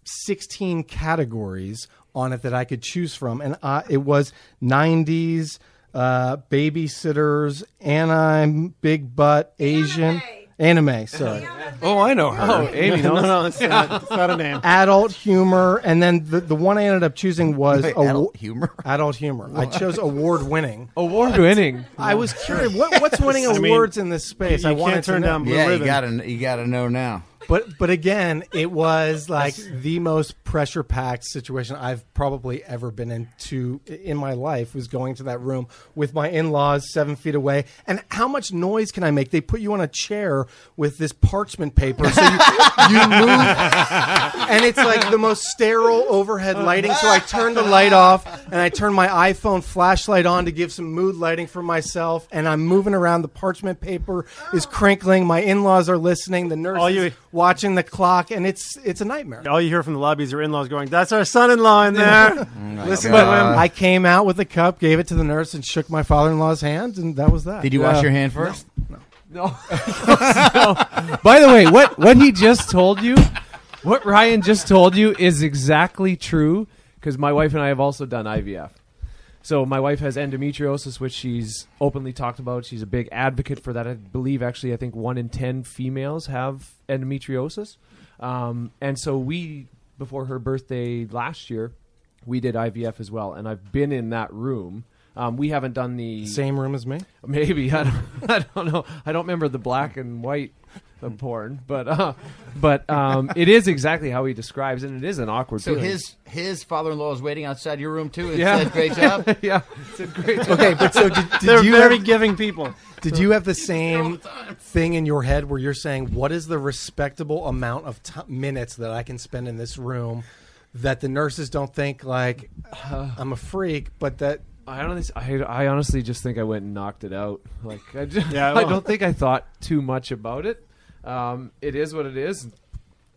Speaker 5: sixteen categories on it that I could choose from, and uh, it was '90s uh, babysitters, anime, big butt, Asian. Anime, <laughs> sorry.
Speaker 6: Oh, I know her.
Speaker 2: Oh, <laughs> Amy
Speaker 4: no,
Speaker 2: knows.
Speaker 4: no, it's not, <laughs> it's not a name.
Speaker 5: Adult humor, and then the, the one I ended up choosing was
Speaker 3: Wait,
Speaker 5: awa-
Speaker 3: adult humor?
Speaker 5: Adult humor. I chose award winning.
Speaker 2: Award winning.
Speaker 5: I was curious. What, what's winning
Speaker 4: I mean,
Speaker 5: awards in this space?
Speaker 4: you
Speaker 5: I
Speaker 4: can't
Speaker 5: wanted
Speaker 4: turn
Speaker 5: know.
Speaker 4: down Blue
Speaker 3: Yeah, you
Speaker 4: Ribbon.
Speaker 3: gotta you gotta know now.
Speaker 5: But but again, it was like the most pressure packed situation I've probably ever been into in my life. Was going to that room with my in laws seven feet away, and how much noise can I make? They put you on a chair with this parchment paper, so you, you move, and it's like the most sterile overhead lighting. So I turn the light off, and I turn my iPhone flashlight on to give some mood lighting for myself, and I'm moving around. The parchment paper is crinkling. My in laws are listening. The nurse watching the clock, and it's it's a nightmare.
Speaker 4: All you hear from the lobby is your in-laws going, "That's our son-in-law in there." <laughs> Oh Listen to
Speaker 5: But
Speaker 4: him.
Speaker 5: I came out with a cup, gave it to the nurse, and shook my father-in-law's hand, and that was that.
Speaker 3: Did you wash your hand first?
Speaker 2: No. <laughs> No. <laughs> By the way, what what he just told you, what Ryan just told you is exactly true because my wife and I have also done IVF. So my wife has endometriosis, which she's openly talked about. She's a big advocate for that. I believe actually, I think one in ten females have endometriosis, um, and so we before her birthday last year, we did IVF as well, and I've been in that room. Um, we haven't done the
Speaker 5: Same room as me.
Speaker 2: Maybe <laughs> I don't, I don't know. I don't remember the black and white of porn, but uh, but um, it is exactly how he describes, it, and it is an awkward.
Speaker 3: So
Speaker 2: feeling.
Speaker 3: his his father in law is waiting outside your room too and
Speaker 2: Yeah.
Speaker 3: said great job. <laughs>
Speaker 2: yeah, it's a great.
Speaker 5: Okay, but so did, did
Speaker 4: They're
Speaker 5: you
Speaker 4: very
Speaker 5: have,
Speaker 4: giving people.
Speaker 5: did you have the same thing in your head where you're saying what is the respectable amount of t- minutes that I can spend in this room that the nurses don't think like <sighs> I'm a freak, but that
Speaker 2: I honestly, I, I honestly just think I went and knocked it out. Like I, just, <laughs>
Speaker 4: Yeah,
Speaker 2: I
Speaker 4: well-
Speaker 2: don't think I thought too much about it. Um, it is what it is.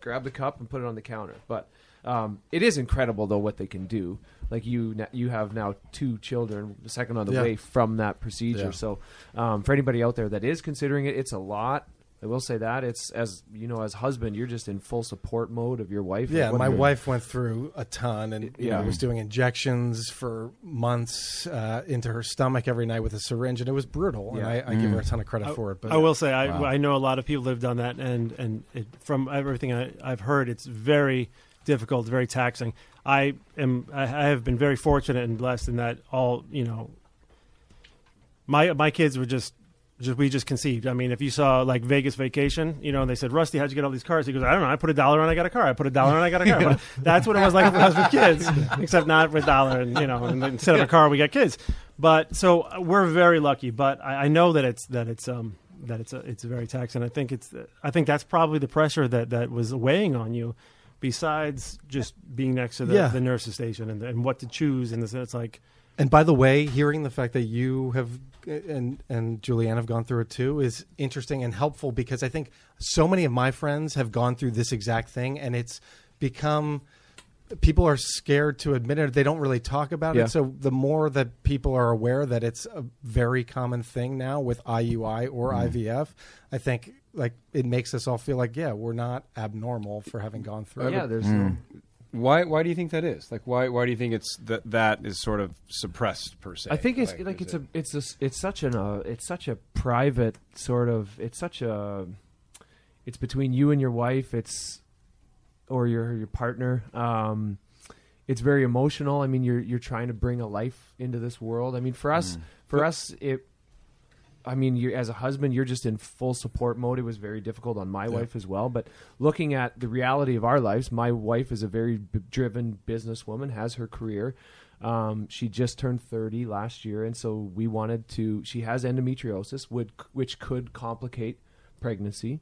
Speaker 2: Grab the cup and put it on the counter. But um, it is incredible though what they can do. Like you, you have now two children, the second on the
Speaker 5: Yeah.
Speaker 2: way from that procedure.
Speaker 5: Yeah.
Speaker 2: So um, for anybody out there that is considering it, it's a lot. I will say that it's as you know, as husband, you're just in full support mode of your wife.
Speaker 5: Yeah, my wife went through a ton and you
Speaker 2: Yeah.
Speaker 5: know, was doing injections for months uh, into her stomach every night with a syringe, and it was brutal.
Speaker 2: Yeah.
Speaker 5: And I, I give her a ton of credit for it. But
Speaker 4: I will say I, I know a lot of people have done that, and and it, from everything I, I've heard, it's very difficult, very taxing. I am I I have been very fortunate and blessed in that all you know. My my kids were just. Just, we just conceived. I mean, if you saw like Vegas Vacation, you know, and they said, "Rusty, how'd you get all these cars?" He goes, "I don't know. I put a dollar on, I got a car. I put a dollar on, I got a car." But <laughs> that's what it was like for us with kids, <laughs> except not with dollar and you know, and instead of a car, we got kids. But so uh, we're very lucky. But I, I know that it's that it's um that it's a, it's very taxing. I think it's I think that's probably the pressure that that was weighing on you, besides just being next to the,
Speaker 5: Yeah.
Speaker 4: the nurse's station and, and what to choose. And it's like
Speaker 5: And by the way, hearing the fact that you have and and Julianne have gone through it too is interesting and helpful because I think so many of my friends have gone through this exact thing, and it's become people are scared to admit it. They don't really talk about
Speaker 2: Yeah.
Speaker 5: it. So the more that people are aware that it's a very common thing now with IUI or mm-hmm. IVF, I think like it makes us all feel like yeah, we're not abnormal for having gone through it.
Speaker 2: yeah, there's mm. no,
Speaker 6: Why why do you think that is? Like why why do you think it's that that is sort of suppressed per se?
Speaker 2: I think it's like,
Speaker 6: is
Speaker 2: it's a it's a it's such an uh, it's such a private sort of it's such a it's between you and your wife it's or your your partner um it's very emotional I mean you're you're trying to bring a life into this world I mean for us for us it I mean, you as a husband, you're just in full support mode. It was very difficult on my wife as well. But looking at the reality of our lives, my wife is a very b- driven businesswoman, has her career. Um, she just turned 30 last year, and so we wanted to. She has endometriosis, would, which could complicate pregnancy.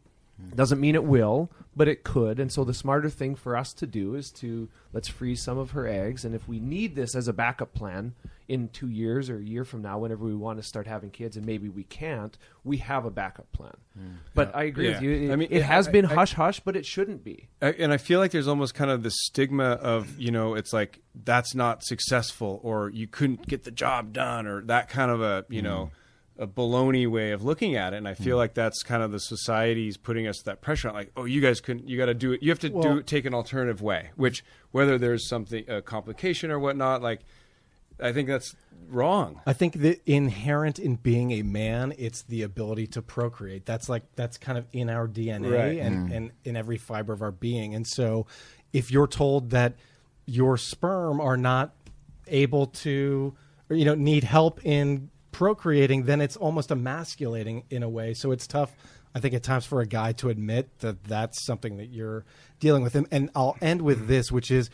Speaker 2: Doesn't mean it will, but it could. And so the smarter thing for us to do is to let's freeze some of her eggs. And if we need this as a backup plan in two years or a year from now, whenever we want to start having kids, and maybe we can't, we have a backup plan. Mm. But I agree with you. It,
Speaker 6: I mean,
Speaker 2: it has
Speaker 6: I-
Speaker 2: been
Speaker 6: I-
Speaker 2: hush hush, but it shouldn't be.
Speaker 6: I- and I feel like there's almost kind of the stigma of you know it's like that's not successful or you couldn't get the job done or that kind of a you mm. know a baloney way of looking at it and I feel hmm. like that's kind of the society's putting us that pressure on like oh you guys couldn't you got to do it you have to do take an alternative way which whether there's something a complication or whatnot like I think that's wrong
Speaker 5: I think that inherent in being a man, it's the ability to procreate. That's like that's kind of in our DNA
Speaker 6: Right.
Speaker 5: and, hmm. and in every fiber of our being. And so, if you're told that your sperm are not able to, or you know, need help in procreating, then it's almost emasculating in a way. So it's tough. I think at times for a guy to admit that that's something that you're dealing with. And, and I'll end with mm-hmm. this, which is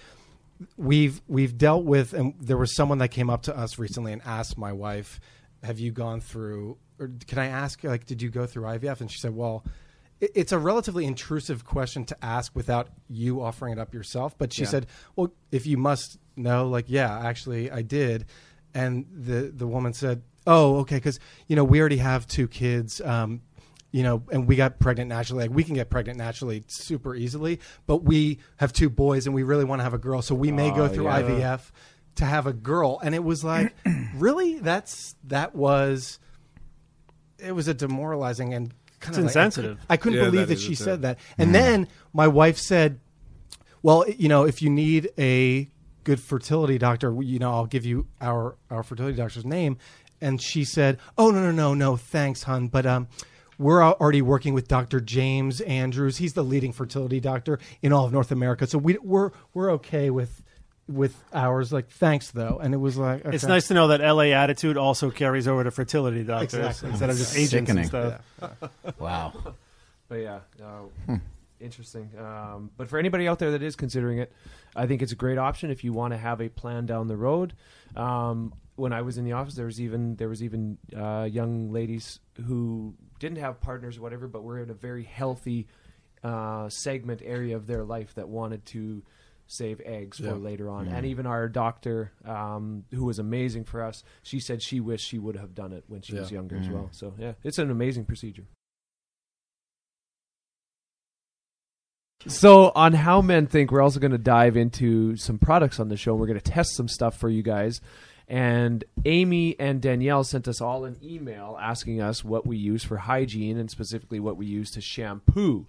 Speaker 5: we've we've dealt with and there was someone that came up to us recently and asked my wife have you gone through or can i ask like did you go through ivf and she said well it- it's a relatively intrusive question to ask without you offering it up yourself but she
Speaker 2: Yeah.
Speaker 5: said well if you must know like yeah actually i did and the the woman said oh okay because you know we already have two kids um, you know, and we got pregnant naturally. Like we can get pregnant naturally super easily, but we have two boys and we really want to have a girl, so we may go
Speaker 6: Oh,
Speaker 5: through
Speaker 6: yeah.
Speaker 5: IVF to have a girl. And it was like, <clears throat> really? That's that was. It was a demoralizing and kind
Speaker 4: It's
Speaker 5: of like-
Speaker 4: insensitive.
Speaker 5: I, couldn't
Speaker 6: Yeah,
Speaker 5: believe
Speaker 6: that
Speaker 5: that,
Speaker 6: is
Speaker 5: she said that. And then my wife said, "Well, you know, if you need a good fertility doctor, you know, I'll give you our our fertility doctor's name." And she said, "Oh no, no, no, no, thanks, hon, but um." We're already working with Dr. James Andrews. He's the leading fertility doctor in all of North America. So we, we're we're okay with with ours. Like, thanks though. And it was like,
Speaker 4: It's nice to know that LA attitude also carries over to fertility doctors
Speaker 5: Exactly.
Speaker 4: instead of just agents
Speaker 7: Sickening.
Speaker 4: and stuff. <laughs>
Speaker 7: Wow.
Speaker 2: But yeah, uh, interesting. Um, but for anybody out there that is considering it, I think it's a great option if you want to have a plan down the road. Um, when I was in the office, there was even there was even uh, young ladies who didn't have partners or whatever, but were in a very healthy uh, segment area of their life that wanted to save eggs for later on. And even our doctor, um, who was amazing for us, she said she wished she would have done it when she was
Speaker 5: Yeah.
Speaker 2: younger as well. So yeah, it's an amazing procedure. So, on how men think, we're also going to dive into some products on the show. And We're going to test some stuff for you guys. And Amy and Danielle sent us all an email asking us what we use for hygiene and specifically what we use to shampoo.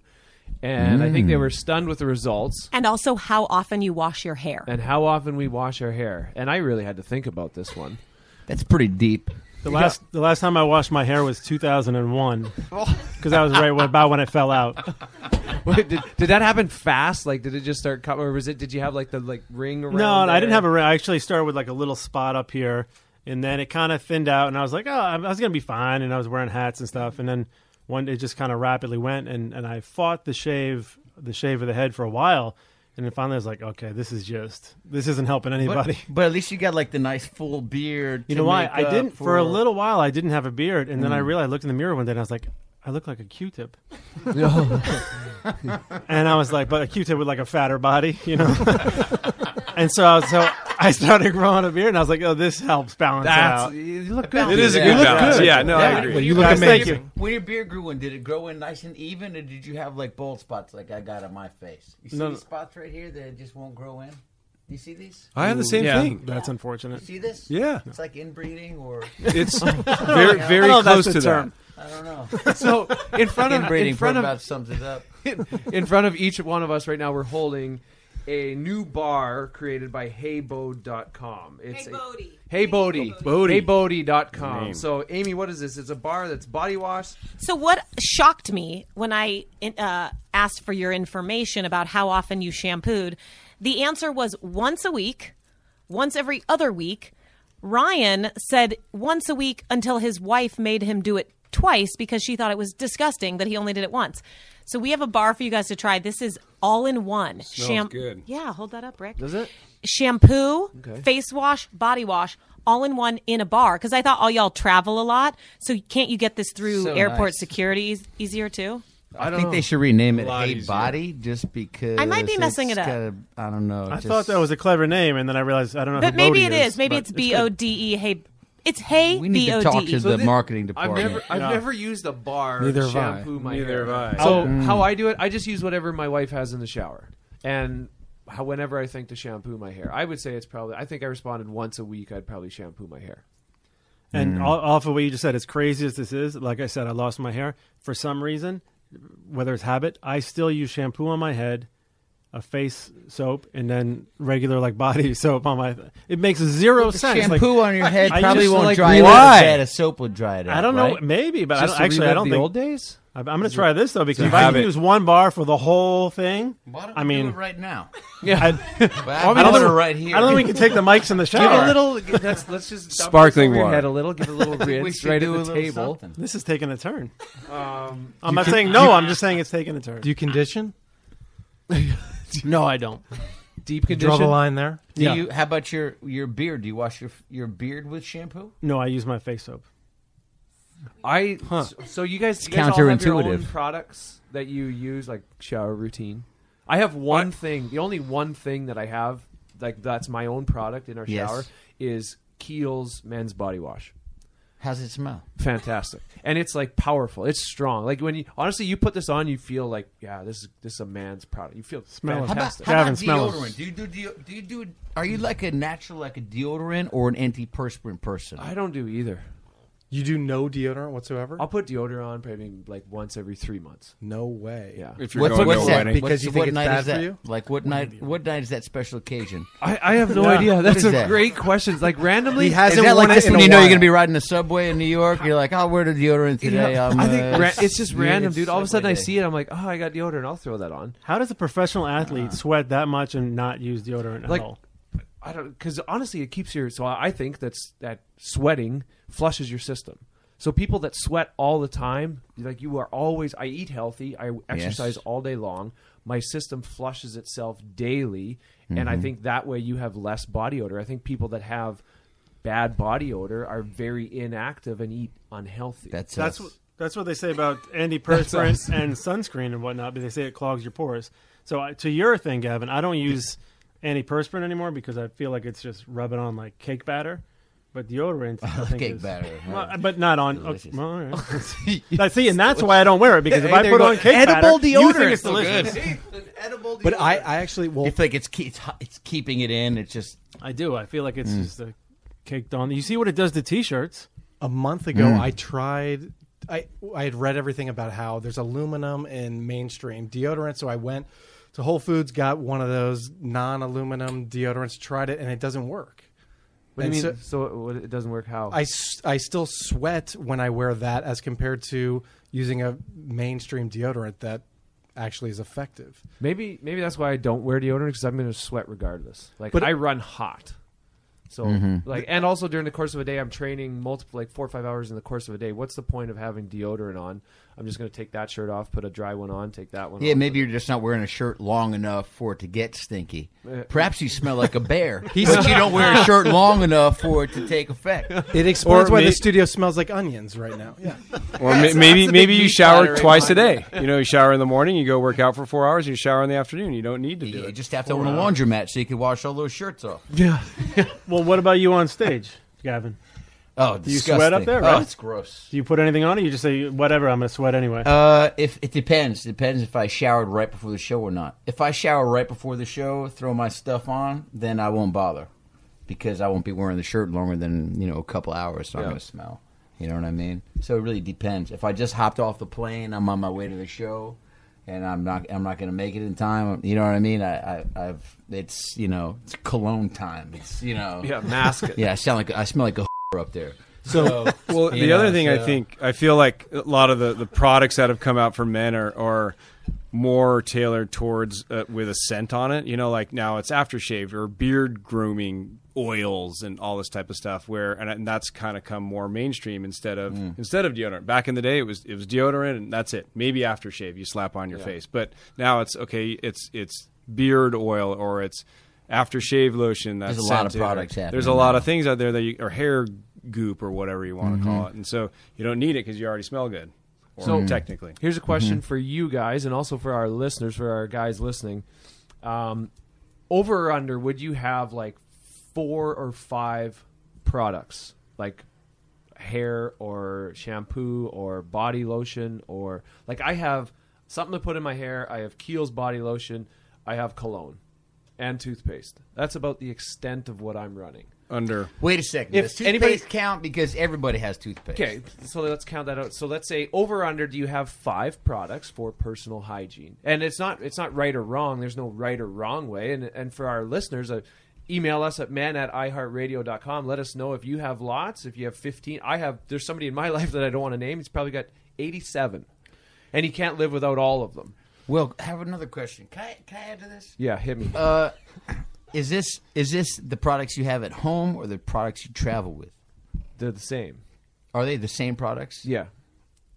Speaker 2: And I think they mm. were stunned with the results
Speaker 8: And also how often you wash your hair.
Speaker 2: and how often we wash our hair. And I really had to think about this one.
Speaker 7: That's pretty deep.
Speaker 4: The last the last time I washed my hair was 2001 because that was right when, about when it fell out. <laughs>
Speaker 2: Wait, did, did that happen fast? Like, did it just start coming, or was it? Did you have like the like ring around?
Speaker 4: No, I didn't have a ring. I actually started with like a little spot up here, and then it kind of thinned out, and I was like, oh, I was gonna be fine, and I was wearing hats and stuff, and then one day it just kind of rapidly went, and and I fought the shave, the shave of the head for a while, and then finally I was like, okay, this is just this isn't helping anybody. <laughs>
Speaker 7: but at least you got like the nice full beard.
Speaker 4: You know why? I didn't for, a little while. I didn't have a beard, and then I mm. realized I looked in the mirror one day, and I was like, I look like a Q-tip, <laughs> <laughs> and I was like, but a Q-tip with like a fatter body, you know. and so, I was, so I started growing a beard, and I was like, "Oh, this helps balance it
Speaker 2: That's
Speaker 4: out."
Speaker 2: you look good.
Speaker 6: It is a
Speaker 3: Yeah.
Speaker 6: good
Speaker 3: You look
Speaker 6: balance.
Speaker 3: good.
Speaker 6: Yeah, no, I
Speaker 3: Yeah.
Speaker 6: agree.
Speaker 3: When
Speaker 5: you look
Speaker 4: Guys, thank you.
Speaker 3: When your beard grew in, did it grow in nice and even, or did you have like bald spots like I got on my face? You see
Speaker 4: No,
Speaker 3: these
Speaker 4: no.
Speaker 3: spots right here that just won't grow in? You see these?
Speaker 6: I have the same
Speaker 4: yeah,
Speaker 6: thing.
Speaker 4: that's
Speaker 3: You
Speaker 4: unfortunate.
Speaker 3: see this?
Speaker 6: Yeah,
Speaker 3: It's like inbreeding or <laughs>
Speaker 6: it's <laughs> very
Speaker 4: I
Speaker 6: very
Speaker 4: don't know if
Speaker 6: close
Speaker 4: that's
Speaker 6: to
Speaker 4: the term.
Speaker 3: I don't know. <laughs>
Speaker 2: So in front of
Speaker 3: Inbreeding
Speaker 2: in front of
Speaker 3: about sums it up.
Speaker 2: in front of each one of us right now, we're holding a new bar created by HeyBode.com. It's
Speaker 8: Hey,
Speaker 2: a-
Speaker 8: Bodie.
Speaker 2: Hey Bodie.
Speaker 6: Bodie.
Speaker 2: HeyBodie.com. So Amy, what is this? It's a bar that's body wash.
Speaker 8: So, what shocked me when I uh, asked for your information about how often you shampooed, the answer was once a week, once every other week. Ryan said once a week until his wife made him do it twice because she thought it was disgusting that he only did it once. So, we have a bar for you guys to try. This is all in one.
Speaker 6: Smells good.
Speaker 8: Yeah, hold that up, Rick.
Speaker 2: Does it?
Speaker 8: shampoo,
Speaker 2: Okay.
Speaker 8: face wash, body wash, all in one in a bar. Because I thought all y'all travel a lot, so can't you get this through
Speaker 3: So
Speaker 8: airport
Speaker 3: nice.
Speaker 8: security eas- easier too?
Speaker 3: I,
Speaker 2: don't
Speaker 3: think
Speaker 2: know.
Speaker 3: they should rename it
Speaker 6: A lot
Speaker 3: Hey
Speaker 6: easier.
Speaker 3: Body just because
Speaker 8: I might be messing it up.
Speaker 3: gotta- I don't know.
Speaker 4: I
Speaker 3: just-
Speaker 4: thought that was a clever name, and then I realized I don't know.
Speaker 8: But
Speaker 4: who
Speaker 8: maybe
Speaker 4: Bodie
Speaker 8: it is. Maybe
Speaker 4: but
Speaker 8: it's
Speaker 4: good.
Speaker 8: B O D E. Hey, it's hey
Speaker 3: We need
Speaker 8: B
Speaker 3: to talk to
Speaker 8: E.
Speaker 3: the
Speaker 2: thi-
Speaker 3: marketing
Speaker 2: I've
Speaker 3: department.
Speaker 2: never I've
Speaker 4: Yeah.
Speaker 2: never used a bar
Speaker 5: Neither
Speaker 2: to
Speaker 5: have I.
Speaker 2: shampoo my
Speaker 6: Neither
Speaker 2: hair.
Speaker 6: have I.
Speaker 2: So
Speaker 3: Mm.
Speaker 2: how I do it, I just use whatever my wife has in the shower, and how, whenever I think to shampoo my hair, I would say it's probably. I think I responded once a week. I'd probably shampoo my hair.
Speaker 4: And all, off of what you just said, as crazy as this is, like I said, I lost my hair for some reason, whether it's habit. I still use shampoo on my head, a face soap, and then regular like body <laughs> soap on my. It makes zero
Speaker 3: The
Speaker 4: sense. Like,
Speaker 3: shampoo on your head
Speaker 4: I
Speaker 3: probably
Speaker 4: used to
Speaker 3: won't
Speaker 4: like-
Speaker 3: dry it
Speaker 4: Why?
Speaker 3: out as bad soap would dry it out.
Speaker 4: I don't know,
Speaker 3: right?
Speaker 4: maybe, but I don't, actually I don't
Speaker 2: the
Speaker 4: think.
Speaker 2: old days.
Speaker 4: I'm, I'm going to try this though because
Speaker 6: a
Speaker 4: if I can use one bar for the whole thing,
Speaker 3: Why don't
Speaker 4: I mean,
Speaker 3: do it right now. <laughs>
Speaker 2: Yeah,
Speaker 4: I,
Speaker 3: But I,
Speaker 4: I don't
Speaker 3: put
Speaker 4: know-
Speaker 3: it right here.
Speaker 4: I don't think we can take the mics in the <laughs> shower.
Speaker 2: give
Speaker 4: shower.
Speaker 2: a little. Let's let's just
Speaker 6: Sparkling
Speaker 2: this over your
Speaker 6: water.
Speaker 2: head a little. Give a little
Speaker 3: we
Speaker 2: rinse
Speaker 3: should
Speaker 2: right
Speaker 3: do
Speaker 2: at
Speaker 3: a
Speaker 2: the
Speaker 3: little
Speaker 2: table.
Speaker 3: something.
Speaker 4: This is taking a turn.
Speaker 2: Um,
Speaker 4: I'm not saying no. I'm just saying it's taking a turn.
Speaker 5: Do you condition? <laughs>
Speaker 4: no, I don't.
Speaker 2: deep condition.
Speaker 5: Draw the line there.
Speaker 3: Do
Speaker 4: Yeah.
Speaker 3: you? How about your your beard? Do you wash your your beard with shampoo?
Speaker 4: No, I use my face soap.
Speaker 2: I so you guys, you guys all have your own
Speaker 3: counterintuitive.
Speaker 2: products that you use like shower routine. I have one thing. The only one thing that I have like that's my own product in our
Speaker 3: Yes.
Speaker 2: shower is Kiehl's men's body wash.
Speaker 3: How's it smell?
Speaker 2: Fantastic, and it's like powerful. It's strong. Like when you honestly you put this on, you feel like yeah, this is this is a man's product. You feel
Speaker 4: Smell it.
Speaker 3: How about,
Speaker 2: fantastic.
Speaker 3: how about
Speaker 4: Gavin,
Speaker 3: deodorant? Do you do, do do you do? Are you like a natural, like a deodorant, or an antiperspirant person?
Speaker 2: I don't do either.
Speaker 5: You do no deodorant whatsoever?
Speaker 2: I'll put deodorant on probably like once every three months.
Speaker 5: no way.
Speaker 2: Yeah,
Speaker 6: If you're
Speaker 3: What's,
Speaker 6: going
Speaker 3: what's
Speaker 6: to a
Speaker 3: that?
Speaker 6: wedding,
Speaker 5: Because
Speaker 3: What's-
Speaker 5: you think
Speaker 3: what
Speaker 5: it's
Speaker 3: night
Speaker 5: bad
Speaker 3: is
Speaker 5: for
Speaker 3: that?
Speaker 5: you?
Speaker 3: Like what night? What night is that special occasion?
Speaker 2: I, I have no
Speaker 4: Yeah.
Speaker 2: idea. That's
Speaker 3: is
Speaker 2: a
Speaker 3: that?
Speaker 2: great question. Like randomly,
Speaker 5: He hasn't
Speaker 3: that like
Speaker 5: worn
Speaker 3: this
Speaker 5: it in
Speaker 3: when
Speaker 5: a
Speaker 3: you know you're
Speaker 5: while.
Speaker 3: gonna be riding the subway in New York? You're like, I'll wear the deodorant today.
Speaker 2: Yeah,
Speaker 3: I'm,
Speaker 2: I think
Speaker 3: uh,
Speaker 2: ra- it's just random, dude. All of a sudden,
Speaker 3: Subway
Speaker 2: I see it. I'm like, oh, I got deodorant. I'll throw that on.
Speaker 4: How does a professional athlete sweat that much and not use deodorant
Speaker 2: Like-
Speaker 4: at all?
Speaker 2: I don't because honestly, it keeps your. So I think that's that sweating flushes your system. So people that sweat all the time, like you are always. I eat healthy. I exercise
Speaker 3: Yes.
Speaker 2: all day long. My system flushes itself daily, and
Speaker 3: Mm-hmm.
Speaker 2: I think that way you have less body odor. I think people that have bad body odor are very inactive and eat unhealthy.
Speaker 3: That's
Speaker 4: That's
Speaker 3: us.
Speaker 4: what that's what they say about
Speaker 2: us.
Speaker 4: antiperspirant and sunscreen and whatnot. But they say it clogs your pores. So I- to your thing, Gavin, I don't use antiperspirant anymore because I feel like it's just rubbing on like cake batter. But deodorant, I <laughs> think
Speaker 3: cake
Speaker 4: is-
Speaker 3: batter. <laughs>
Speaker 4: Well, but not on.
Speaker 3: Delicious.
Speaker 4: Okay, well, all right. <laughs> I see, and that's why I don't wear it because if I put on cake
Speaker 2: Edible
Speaker 4: batter, you think
Speaker 2: deodorant.
Speaker 4: it's
Speaker 2: So
Speaker 4: delicious.
Speaker 5: But I, I actually well
Speaker 3: You feel like it's ke- it's, it's keeping it in. It's just
Speaker 4: I do. I feel like
Speaker 3: Mm.
Speaker 4: it's just a caked on. You see what it does to t-shirts?
Speaker 5: a month ago
Speaker 3: Mm.
Speaker 5: I tried I I had read everything about how there's aluminum in mainstream deodorant so I went to Whole Foods got one of those non-aluminum deodorants tried it and it doesn't work.
Speaker 2: What do you mean? So, it- it doesn't work? How?
Speaker 5: I, I still sweat when I wear that as compared to using a mainstream deodorant that actually is effective.
Speaker 2: maybe maybe that's why I don't wear deodorant because I'm going to sweat regardless. Like
Speaker 5: But-
Speaker 2: I run hot. So
Speaker 3: Mm-hmm.
Speaker 2: like, and also during the course of a day, I'm training multiple, like four or five hours in the course of a day. What's the point of having deodorant on? I'm just going to take that shirt off, put a dry one on, take that one.
Speaker 3: Yeah,
Speaker 2: off.
Speaker 3: maybe you're just not wearing a shirt long enough for it to get stinky. Uh, Perhaps you smell like a bear, <laughs> but you don't wear a shirt long enough for it to take effect.
Speaker 5: It explains
Speaker 6: Or
Speaker 5: why
Speaker 6: may-
Speaker 5: the studio smells like onions right now. Yeah. <laughs>
Speaker 6: Or ma- maybe maybe you shower twice a day. You know, you shower in the morning, you go work out for four hours, you shower in the afternoon. You don't need to do
Speaker 3: You
Speaker 6: it.
Speaker 3: You just have to own a laundromat so you can wash all those shirts off.
Speaker 2: yeah. <laughs>
Speaker 4: Well, what about you on stage, Gavin?
Speaker 3: Oh, Do
Speaker 4: you sweat up
Speaker 3: disgusting.
Speaker 4: there,
Speaker 3: Oh, it's gross.
Speaker 4: Do you put anything on, or you just say whatever? I'm gonna sweat anyway.
Speaker 3: Uh, if it depends, it depends if I showered right before the show or not. If I shower right before the show, throw my stuff on, then I won't bother because I won't be wearing the shirt longer than you know a couple hours, so I'm
Speaker 2: Yeah.
Speaker 3: gonna smell. You know what I mean? So it really depends. If I just hopped off the plane, I'm on my way to the show, and I'm not I'm not gonna make it in time. You know what I mean? I, I I've it's you know it's cologne time. It's you know <laughs>
Speaker 2: Yeah, mask it.
Speaker 3: yeah. I sound like I smell like a up there.
Speaker 6: So, well, the other
Speaker 3: know,
Speaker 6: thing I think I feel like a lot of the, the products that have come out for men are, are more tailored towards uh, with a scent on it. You know, like now it's aftershave or beard grooming oils and all this type of stuff. Where and, and that's kind of come more mainstream instead of
Speaker 3: Mm.
Speaker 6: instead of deodorant. Back in the day, it was it was deodorant and that's it. Maybe aftershave you slap on your face, but now it's okay. It's it's beard oil or it's aftershave lotion. That's
Speaker 3: There's a lot of
Speaker 6: scented, or-
Speaker 3: products happening
Speaker 6: There's a lot
Speaker 3: now.
Speaker 6: of things out there that you or hair goop or whatever you want to
Speaker 3: Mm-hmm.
Speaker 6: call it, and so you don't need it because you already smell good. Or
Speaker 2: So-
Speaker 6: technically,
Speaker 2: Here's a question for you guys, and also for our listeners, for our guys listening. Um, over or under, would you have like four or five products, like hair or shampoo or body lotion, or like I have something to put in my hair. I have Kiehl's body lotion. I have cologne and toothpaste. That's about the extent of what I'm running.
Speaker 6: under
Speaker 3: Wait a second.
Speaker 2: If
Speaker 3: Does toothpaste
Speaker 2: anybody-
Speaker 3: count because everybody has toothpaste?
Speaker 2: Okay, so let's count that out. So let's say over under. Do you have five products for personal hygiene? And it's not it's not right or wrong. There's no right or wrong way. And and for our listeners, uh, email us at man at iheartradio.com. Let us know if you have lots. If you have fifteen, I have. There's somebody in my <laughs> life that I don't want to name. He's probably got eighty-seven, and he can't live without all of them.
Speaker 3: Well, I have another question. Can I, can I add to this?
Speaker 2: Yeah, hit me.
Speaker 3: Uh, is this is this the products you have at home or the products you travel with?
Speaker 2: They're the same.
Speaker 3: Are they the same products?
Speaker 2: Yeah.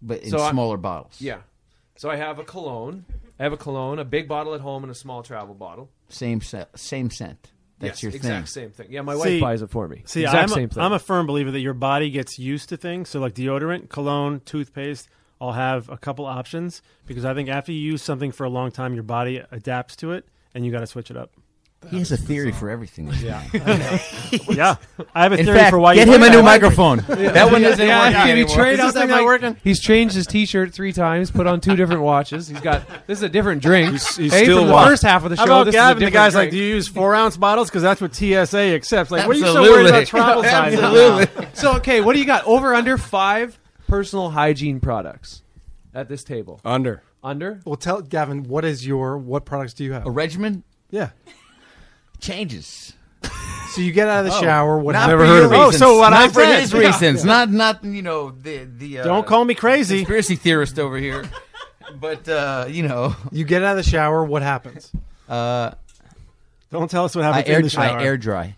Speaker 3: but in
Speaker 2: So I-
Speaker 3: smaller bottles.
Speaker 2: Yeah. So I have a cologne. I have a cologne, a big bottle at home, and a small travel bottle.
Speaker 3: same scent. Same scent. That's
Speaker 2: yes,
Speaker 3: your
Speaker 2: exact
Speaker 3: thing.
Speaker 2: same thing. Yeah, my
Speaker 4: See-
Speaker 2: wife buys it for me.
Speaker 4: See,
Speaker 2: exact
Speaker 4: I'm
Speaker 2: same
Speaker 4: a,
Speaker 2: thing.
Speaker 4: I'm a firm believer that your body gets used to things. So, like deodorant, cologne, toothpaste, I'll have a couple options because I think after you use something for a long time, your body adapts to it, and you got to switch it up.
Speaker 3: He has a theory for everything. Yeah. <laughs>
Speaker 4: Yeah, I have a
Speaker 3: In
Speaker 4: theory
Speaker 3: fact,
Speaker 4: for why
Speaker 3: get
Speaker 4: you
Speaker 3: him a new microphone. <laughs> That one doesn't
Speaker 2: Yeah,
Speaker 3: work
Speaker 2: can you
Speaker 3: anymore.
Speaker 2: trade
Speaker 4: Is
Speaker 2: out
Speaker 4: this
Speaker 2: that
Speaker 4: not
Speaker 2: mic?
Speaker 4: working?
Speaker 2: He's changed his T-shirt three times, put on two different watches. He's got this is a different drink.
Speaker 6: He's- he's
Speaker 2: hey,
Speaker 6: still
Speaker 2: the first half of the show.
Speaker 4: How about
Speaker 2: this
Speaker 4: Gavin?
Speaker 2: is a
Speaker 4: The
Speaker 2: different
Speaker 4: guy's like, do you use four ounce bottles? Because that's what TSA accepts. Like, what are you so worried about travel size?
Speaker 3: Absolutely.
Speaker 2: so okay, what do you got? Over under five personal hygiene products at this table.
Speaker 6: under.
Speaker 2: Under
Speaker 5: Well, tell Gavin, what is your what products do you have?
Speaker 3: A regimen
Speaker 5: Yeah.
Speaker 3: changes.
Speaker 5: So you get out of the shower. What
Speaker 3: Not
Speaker 6: Never
Speaker 3: for
Speaker 6: heard
Speaker 3: your
Speaker 6: of it.
Speaker 4: Oh,
Speaker 3: reasons.
Speaker 4: so what
Speaker 3: not
Speaker 4: I
Speaker 3: for
Speaker 4: said.
Speaker 3: his reasons. Not not you know the the. Uh,
Speaker 4: Don't call me crazy.
Speaker 3: conspiracy theorist over here. But uh, you know,
Speaker 5: you get out of the shower. What happens?
Speaker 3: uh,
Speaker 4: Don't tell us what
Speaker 3: I
Speaker 4: happens
Speaker 3: air
Speaker 4: in the shower.
Speaker 3: I air dry.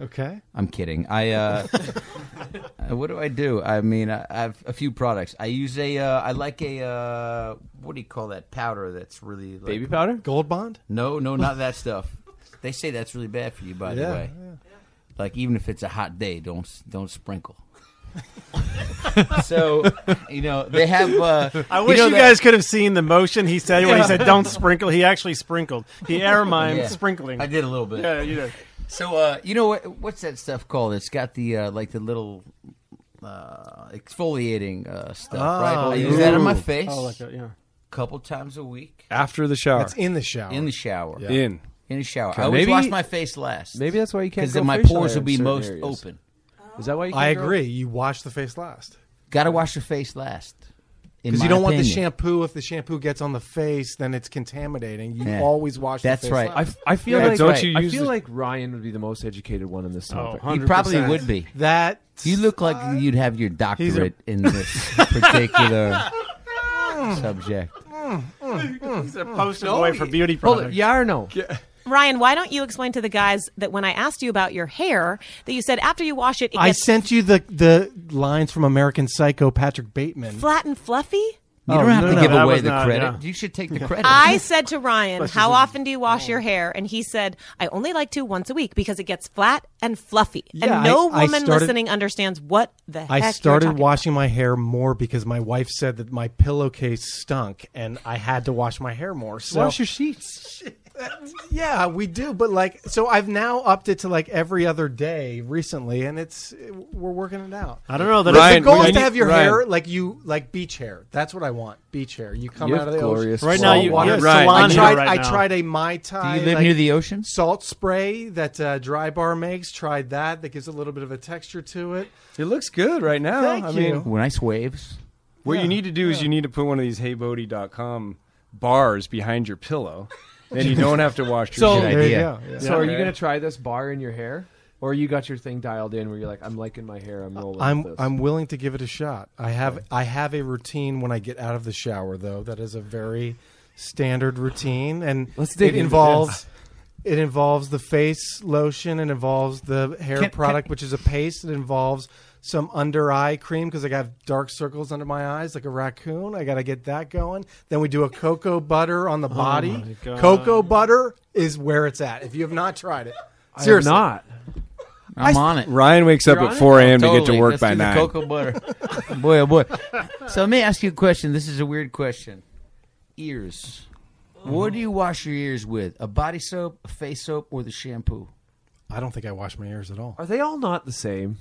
Speaker 5: Okay.
Speaker 3: I'm kidding. I uh, <laughs> what do I do? I mean, I, I have a few products. I use a. Uh, I like a. Uh, what do you call that powder? That's really like,
Speaker 2: baby powder.
Speaker 5: Gold Bond.
Speaker 3: No, no, not that stuff. They say that's really bad for you. By the
Speaker 5: Yeah,
Speaker 3: way, like even if it's a hot day, don't don't sprinkle. <laughs> so you know they have. Uh,
Speaker 4: I wish
Speaker 3: know
Speaker 4: you,
Speaker 3: that-
Speaker 4: guys could have seen the motion he said when he said "don't sprinkle." He actually sprinkled. He air mimed
Speaker 3: Yeah.
Speaker 4: sprinkling.
Speaker 3: I did a little bit.
Speaker 4: Yeah, you did.
Speaker 3: So uh, you know what? What's that stuff called? It's got the uh, like the little uh, exfoliating uh, stuff, right? I use that on my face
Speaker 4: Oh, like that. Yeah.
Speaker 3: a couple times a week
Speaker 6: After the shower.
Speaker 5: That's in the shower.
Speaker 3: in the shower.
Speaker 6: in.
Speaker 3: In the shower, I always
Speaker 2: maybe-
Speaker 3: wash my face last.
Speaker 2: Maybe that's why you can't.
Speaker 3: because
Speaker 2: go
Speaker 3: then my
Speaker 2: facial
Speaker 3: pores
Speaker 2: hair
Speaker 3: will
Speaker 2: in
Speaker 3: be
Speaker 2: certain
Speaker 3: most
Speaker 2: areas.
Speaker 3: open.
Speaker 2: Is that why you? Can't
Speaker 5: I
Speaker 2: go-
Speaker 5: agree. You wash the face last
Speaker 3: Got to wash your face last. In
Speaker 5: because you don't want the shampoo. If the shampoo gets on the face, then it's contaminating. You
Speaker 3: Yeah.
Speaker 5: always wash.
Speaker 3: That's
Speaker 5: the face
Speaker 3: right.
Speaker 2: I,
Speaker 5: Last.
Speaker 2: feel
Speaker 3: Yeah,
Speaker 2: like
Speaker 3: that's Don't right.
Speaker 6: you
Speaker 2: I feel
Speaker 6: the-
Speaker 2: like Ryan would be the most educated one in this oh, topic.
Speaker 4: Oh,
Speaker 3: You probably
Speaker 4: 100%.
Speaker 3: would be.
Speaker 5: that
Speaker 3: You look like you'd have your doctorate in this particular subject. <laughs>
Speaker 4: Mm, mm, mm, He's a poster
Speaker 2: No,
Speaker 4: boy for beauty
Speaker 2: Hold
Speaker 4: products.
Speaker 2: it. Yeah or no?
Speaker 8: Ryan, why don't you explain to the guys that when I asked you about your hair, that you said after you wash it, it
Speaker 5: I
Speaker 8: gets
Speaker 5: sent you the the lines from American Psycho, Patrick Bateman.
Speaker 8: flat and fluffy?
Speaker 7: You don't
Speaker 5: Oh,
Speaker 7: have
Speaker 5: no,
Speaker 7: to
Speaker 5: no,
Speaker 7: give
Speaker 4: that
Speaker 7: away
Speaker 4: was
Speaker 7: the
Speaker 4: not-
Speaker 7: credit.
Speaker 4: yeah.
Speaker 7: You should take the credit.
Speaker 8: I said to Ryan, "How often do you wash oh. your hair?" And he said, "I only like to once a week because it gets flat and fluffy."
Speaker 5: Yeah,
Speaker 8: and no
Speaker 5: I- I
Speaker 8: woman
Speaker 5: started-
Speaker 8: listening understands what the heck
Speaker 5: I
Speaker 8: you're
Speaker 5: started
Speaker 8: talking
Speaker 5: washing my hair more because my wife said that my pillowcase stunk, and I had to wash my hair more. So
Speaker 2: Wash your sheets. <laughs>
Speaker 5: yeah, we do, but like, so I've now upped it to like every other day recently, and it's we're working it out.
Speaker 4: I don't know. That
Speaker 6: Ryan,
Speaker 5: the goal is to have your
Speaker 6: Ryan.
Speaker 5: hair like you like beach hair. That's what I want. Beach hair. You come
Speaker 2: You
Speaker 5: out of
Speaker 2: have
Speaker 5: the
Speaker 2: glorious
Speaker 5: ocean.
Speaker 4: Right now, you-
Speaker 5: Salt
Speaker 4: you
Speaker 5: water.
Speaker 4: have
Speaker 6: Ryan,
Speaker 5: I tried.
Speaker 4: right
Speaker 5: I tried a mai
Speaker 7: Do you live
Speaker 5: like,
Speaker 7: near the ocean?
Speaker 5: Salt spray that uh, Drybar makes. Tried that. That gives a little bit of a texture to it.
Speaker 6: It looks good right now.
Speaker 5: Thank
Speaker 6: I
Speaker 5: you.
Speaker 6: mean,
Speaker 7: Nice waves.
Speaker 6: what
Speaker 5: Yeah,
Speaker 6: you need to do is you need to put one of these HeyBodie.com bars behind your pillow, and you don't have to wash your
Speaker 2: So-
Speaker 6: shit.
Speaker 7: Good
Speaker 5: There you
Speaker 7: idea.
Speaker 5: go. Yeah.
Speaker 2: So are you gonna try this bar in your hair, or you got your thing dialed in where you're like, I'm liking my hair, I'm rolling.
Speaker 5: I'm
Speaker 2: this.
Speaker 5: I'm willing to give it a shot. I have I have a routine when I get out of the shower though. That is a very standard routine, and
Speaker 2: Let's dig
Speaker 5: it
Speaker 2: into
Speaker 5: involves it involves the face lotion. It involves the hair
Speaker 7: Can-
Speaker 5: product, which is a paste. It involves some under eye cream because I got dark circles under my eyes like a raccoon. I got to get that going. Then we do a cocoa butter on the oh body.
Speaker 4: my God.
Speaker 5: Cocoa butter is where it's at. If you have not tried it,
Speaker 2: I have
Speaker 5: seriously,
Speaker 2: not.
Speaker 7: I'm on it.
Speaker 6: Ryan wakes up
Speaker 2: You're
Speaker 6: at 4 a.m. to get to
Speaker 7: Totally.
Speaker 6: work
Speaker 7: Let's
Speaker 6: by
Speaker 7: do the
Speaker 6: 9.
Speaker 7: cocoa butter. <laughs> boy, oh boy. So let me ask you a question. This is a weird question. Ears. What do you wash your ears with? A body soap, a face soap, or the shampoo?
Speaker 5: I don't think I wash my ears at all.
Speaker 2: Are they all not the same?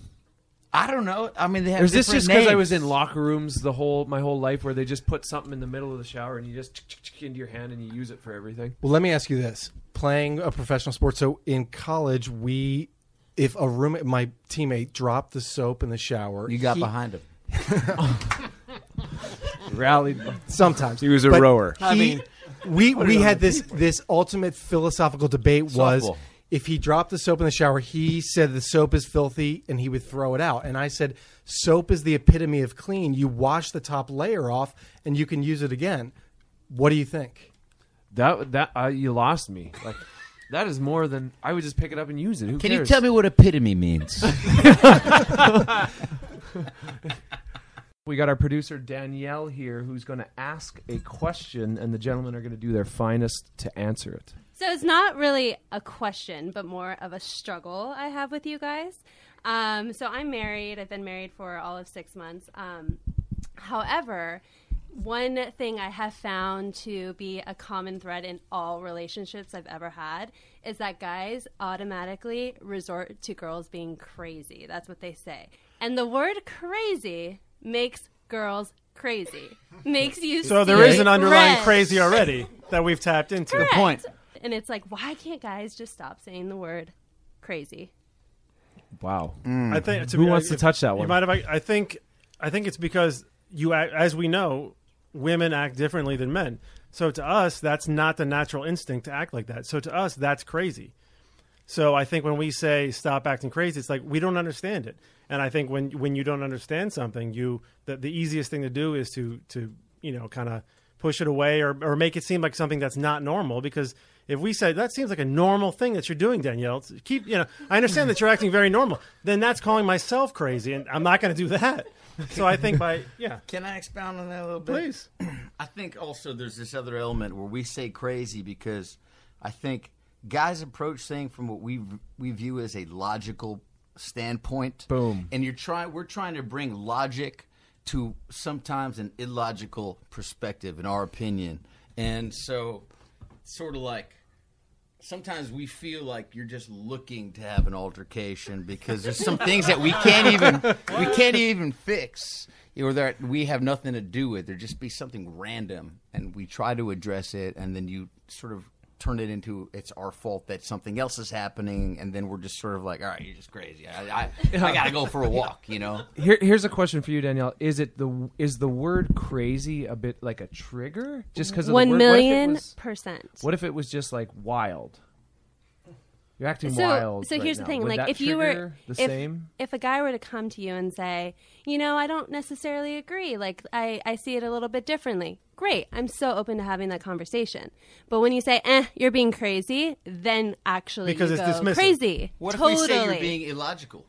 Speaker 7: I don't know. I mean, they have.
Speaker 2: Or is this just because I was in locker rooms the whole my whole life where they just put something in the middle of the shower and you just into your hand and you use it for everything?
Speaker 5: Well, let me ask you this: playing a professional sport. So in college, we, if a roommate, my teammate dropped the soap in the shower,
Speaker 7: You got
Speaker 5: he-
Speaker 7: behind him. <laughs>
Speaker 2: Rallied.
Speaker 5: Sometimes
Speaker 6: He was a
Speaker 5: But
Speaker 6: rower.
Speaker 5: he-
Speaker 7: I mean-
Speaker 5: we we had this this ultimate philosophical debate was
Speaker 7: Softball.
Speaker 5: If he dropped the soap in the shower, he said the soap is filthy and he would throw it out, and I said soap is the epitome of clean. You wash the top layer off and you can use it again. What do you think?
Speaker 2: That that uh, you lost me. Like that is more than I would just pick it up and use it. Who
Speaker 7: Can you tell me what epitome means? <laughs>
Speaker 2: We got our producer Danielle here, who's going to ask a question, and the gentlemen are going to do their finest to answer it.
Speaker 9: So it's not really a question, but more of a struggle I have with you guys. Um, so I'm married. I've been married for all of six months. Um, however, one thing I have found to be a common thread in all relationships I've ever had is that guys automatically resort to girls being crazy. That's what they say. And the word crazy makes girls crazy. Makes you
Speaker 4: So there is an underlying
Speaker 9: red.
Speaker 4: crazy already that we've tapped <laughs> into.
Speaker 9: Correct.
Speaker 7: point.
Speaker 9: And it's like, why can't guys just stop saying the word crazy?
Speaker 2: Wow. Mm.
Speaker 4: I think. To
Speaker 2: Who
Speaker 4: be-
Speaker 2: wants to
Speaker 4: if-
Speaker 2: touch that one?
Speaker 4: You
Speaker 2: one?
Speaker 4: might have. I think. I think it's because you, act, as we know, women act differently than men. So to us, that's not the natural instinct to act like that. So to us, that's crazy. So I think when we say stop acting crazy, it's like we don't understand it. And I think when when you don't understand something, you the, the easiest thing to do is to to you know kind of push it away or or make it seem like something that's not normal. Because if we said that seems like a normal thing that you're doing, Danielle, keep you know I understand that you're acting very normal. Then that's calling myself crazy, and I'm not going to do that. <laughs> So I think by yeah,
Speaker 3: Can I expound on that a little bit?
Speaker 4: please. <clears throat>
Speaker 3: I think also there's this other element where we say crazy because I think guys approach things from what we we view as a logical standpoint.
Speaker 2: Boom.
Speaker 3: And you're trying we're trying to bring logic to sometimes an illogical perspective in our opinion. And so sort of like sometimes we feel like you're just looking to have an altercation because there's some things that we can't even we can't even fix or that we have nothing to do with. There just be something random, and we try to address it, and then you sort of turn it into it's our fault that something else is happening, and then we're just sort of like, all right, you're just crazy. I I, I gotta go for a <laughs> walk, you know.
Speaker 2: Here, here's a question for you, Danielle. Is it the is the word crazy a bit like a trigger? Just because
Speaker 9: One
Speaker 2: the word?
Speaker 9: million
Speaker 2: What was,
Speaker 9: percent.
Speaker 2: what if it was just like wild? You're acting
Speaker 9: so,
Speaker 2: wild.
Speaker 9: So
Speaker 2: right
Speaker 9: here's the thing:
Speaker 2: Would
Speaker 9: like
Speaker 2: that
Speaker 9: if you were
Speaker 2: the
Speaker 9: if,
Speaker 2: same.
Speaker 9: if a guy were to come to you and say, you know, I don't necessarily agree. Like I, I see it a little bit differently. Great, I'm so open to having that conversation. But when you say, "eh, you're being crazy," then actually
Speaker 4: Because
Speaker 9: you
Speaker 4: it's
Speaker 9: go
Speaker 4: dismissive.
Speaker 9: crazy.
Speaker 3: What
Speaker 9: totally.
Speaker 3: if we say you're being illogical?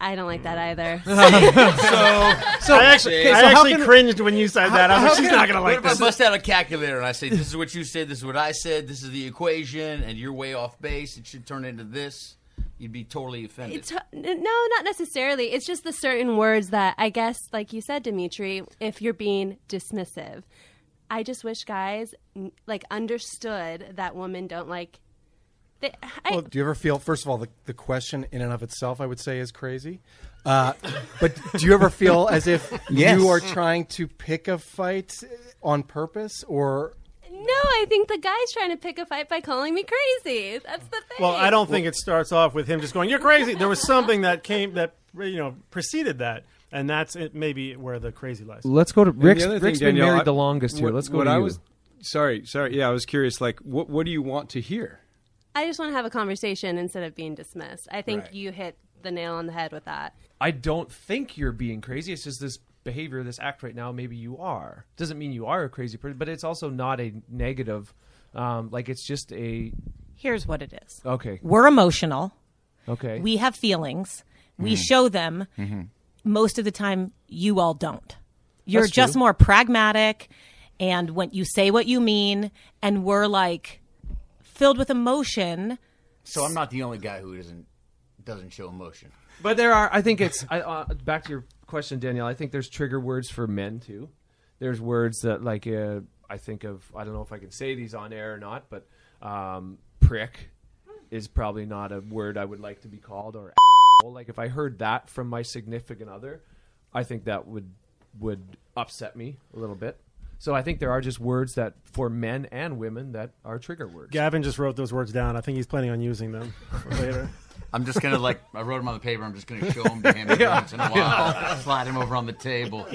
Speaker 9: I don't like that either. <laughs>
Speaker 4: So I actually,
Speaker 2: okay,
Speaker 4: I
Speaker 2: so how
Speaker 4: actually
Speaker 2: can-
Speaker 4: cringed when you said that. I was like, she's not gonna
Speaker 3: What
Speaker 4: like
Speaker 3: if I
Speaker 4: this.
Speaker 3: bust out a calculator and I say, "This is what you said. This is what I said. This is the equation, and you're way off base. It should turn into this." You'd be totally offended.
Speaker 9: It's no, not necessarily. It's just the certain words that I guess, like you said, Dimitri, if you're being dismissive, I just wish guys like understood that women don't like. They, I,
Speaker 5: Well, do you ever feel, first of all, the, the question in and of itself, I would say, is crazy. Uh, but do you ever feel as if <laughs>
Speaker 7: Yes.
Speaker 5: you are trying to pick a fight on purpose, or
Speaker 9: no, I think the guy's trying to pick a fight by calling me crazy. That's the thing.
Speaker 4: Well, I don't think it starts off with him just going, "You're crazy." There was something that came that you know preceded that, and that's it, maybe where the crazy lies.
Speaker 2: Let's go to
Speaker 6: And
Speaker 2: Rick's.
Speaker 6: thing,
Speaker 2: Rick's been
Speaker 6: Danielle,
Speaker 2: married
Speaker 6: I-
Speaker 2: the longest here.
Speaker 6: what-
Speaker 2: Let's go
Speaker 6: what
Speaker 2: to
Speaker 6: I
Speaker 2: you.
Speaker 6: was. Sorry, sorry. Yeah, I was curious. Like, what what do you want to hear?
Speaker 9: I just want to have a conversation instead of being dismissed. I think
Speaker 6: Right.
Speaker 9: you hit the nail on the head with that.
Speaker 2: I don't think you're being crazy. It's just this behavior, this act right now. Maybe you are. Doesn't mean you are a crazy person, but it's also not a negative. Um, like it's just a
Speaker 8: Here's what it is.
Speaker 2: okay,
Speaker 8: We're emotional.
Speaker 2: okay.
Speaker 8: We have feelings. We show them. Most of the time, you all don't. You're
Speaker 2: That's
Speaker 8: just
Speaker 2: true.
Speaker 8: more pragmatic, and when you say what you mean, and we're like filled with emotion.
Speaker 3: so I'm not the only guy who doesn't doesn't show emotion.
Speaker 2: But there are. I think it's I, uh, back to your question, Danielle. I think there's trigger words for men too. There's words that like uh, I think of. I don't know if I can say these on air or not, but um, prick is probably not a word I would like to be called or <laughs> like if I heard that from my significant other, I think that would would upset me a little bit. So I think there are just words that for men and women that are trigger words.
Speaker 4: Gavin just wrote those words down. I think he's planning on using them <laughs> later.
Speaker 3: I'm just gonna like I wrote them on the paper. I'm just gonna show them to him every <laughs> once in a while. Slide him over on the table.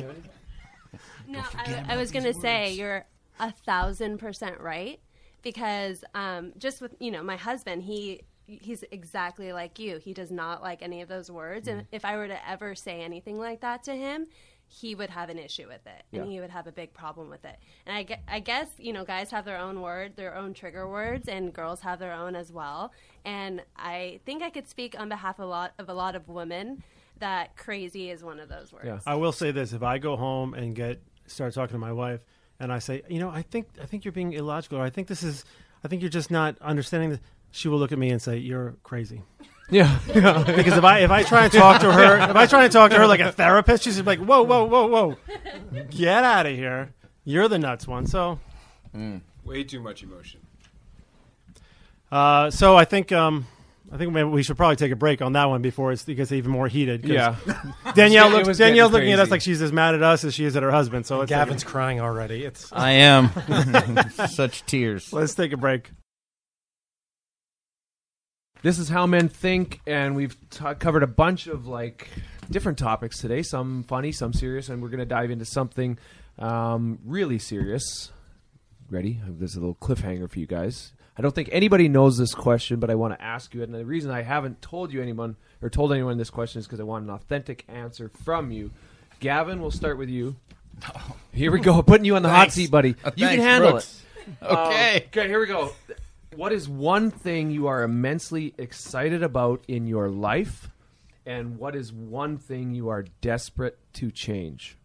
Speaker 9: No, I, I was going to say you're a thousand percent right because um, just with you know my husband, he he's exactly like you. He does not like any of those words, and if I were to ever say anything like that to him. He would have an issue with it, and
Speaker 2: Yeah.
Speaker 9: he would have a big problem with it. And I, gue- I guess you know, guys have their own word, their own trigger words, and girls have their own as well. And I think I could speak on behalf of a lot of a lot of women that crazy is one of those words.
Speaker 2: Yeah.
Speaker 4: I will say this: if I go home and get start talking to my wife, and I say, you know, I think I think you're being illogical, or I think this is, I think you're just not understanding this. She will look at me and say, "You're crazy."
Speaker 2: Yeah, yeah.
Speaker 4: Because if I if I try and talk to her, if I try and talk to her like a therapist, she's like, "Whoa, whoa, whoa, whoa, get out of here! You're the nuts one." So,
Speaker 6: Way too much emotion.
Speaker 4: uh, so I think um, I think maybe we should probably take a break on that one before it's, it gets even more heated. 'cause
Speaker 2: yeah. <laughs>
Speaker 4: Danielle
Speaker 2: It
Speaker 4: looks,
Speaker 2: was getting
Speaker 4: Danielle's looking at us
Speaker 2: crazy.
Speaker 4: like she's as mad at us as she is at her husband. So it's like-
Speaker 5: Gavin's crying already? It's
Speaker 3: I am <laughs> such tears.
Speaker 4: let's take a break.
Speaker 2: This is how men think, and we've t- covered a bunch of like different topics today. Some funny, some serious, and we're going to dive into something um, really serious. Ready? There's a little cliffhanger for you guys. I don't think anybody knows this question, but I want to ask you. And the reason I haven't told you anyone or told anyone this question is because I want an authentic answer from you. Gavin, we'll start with you. Here we go, putting you on the hot seat, buddy.
Speaker 3: Uh,
Speaker 2: you can handle
Speaker 3: Brooks.
Speaker 2: it. Um,
Speaker 3: Okay.
Speaker 2: okay, here we go. What is one thing you are immensely excited about in your life, and what is one thing you are desperate to change?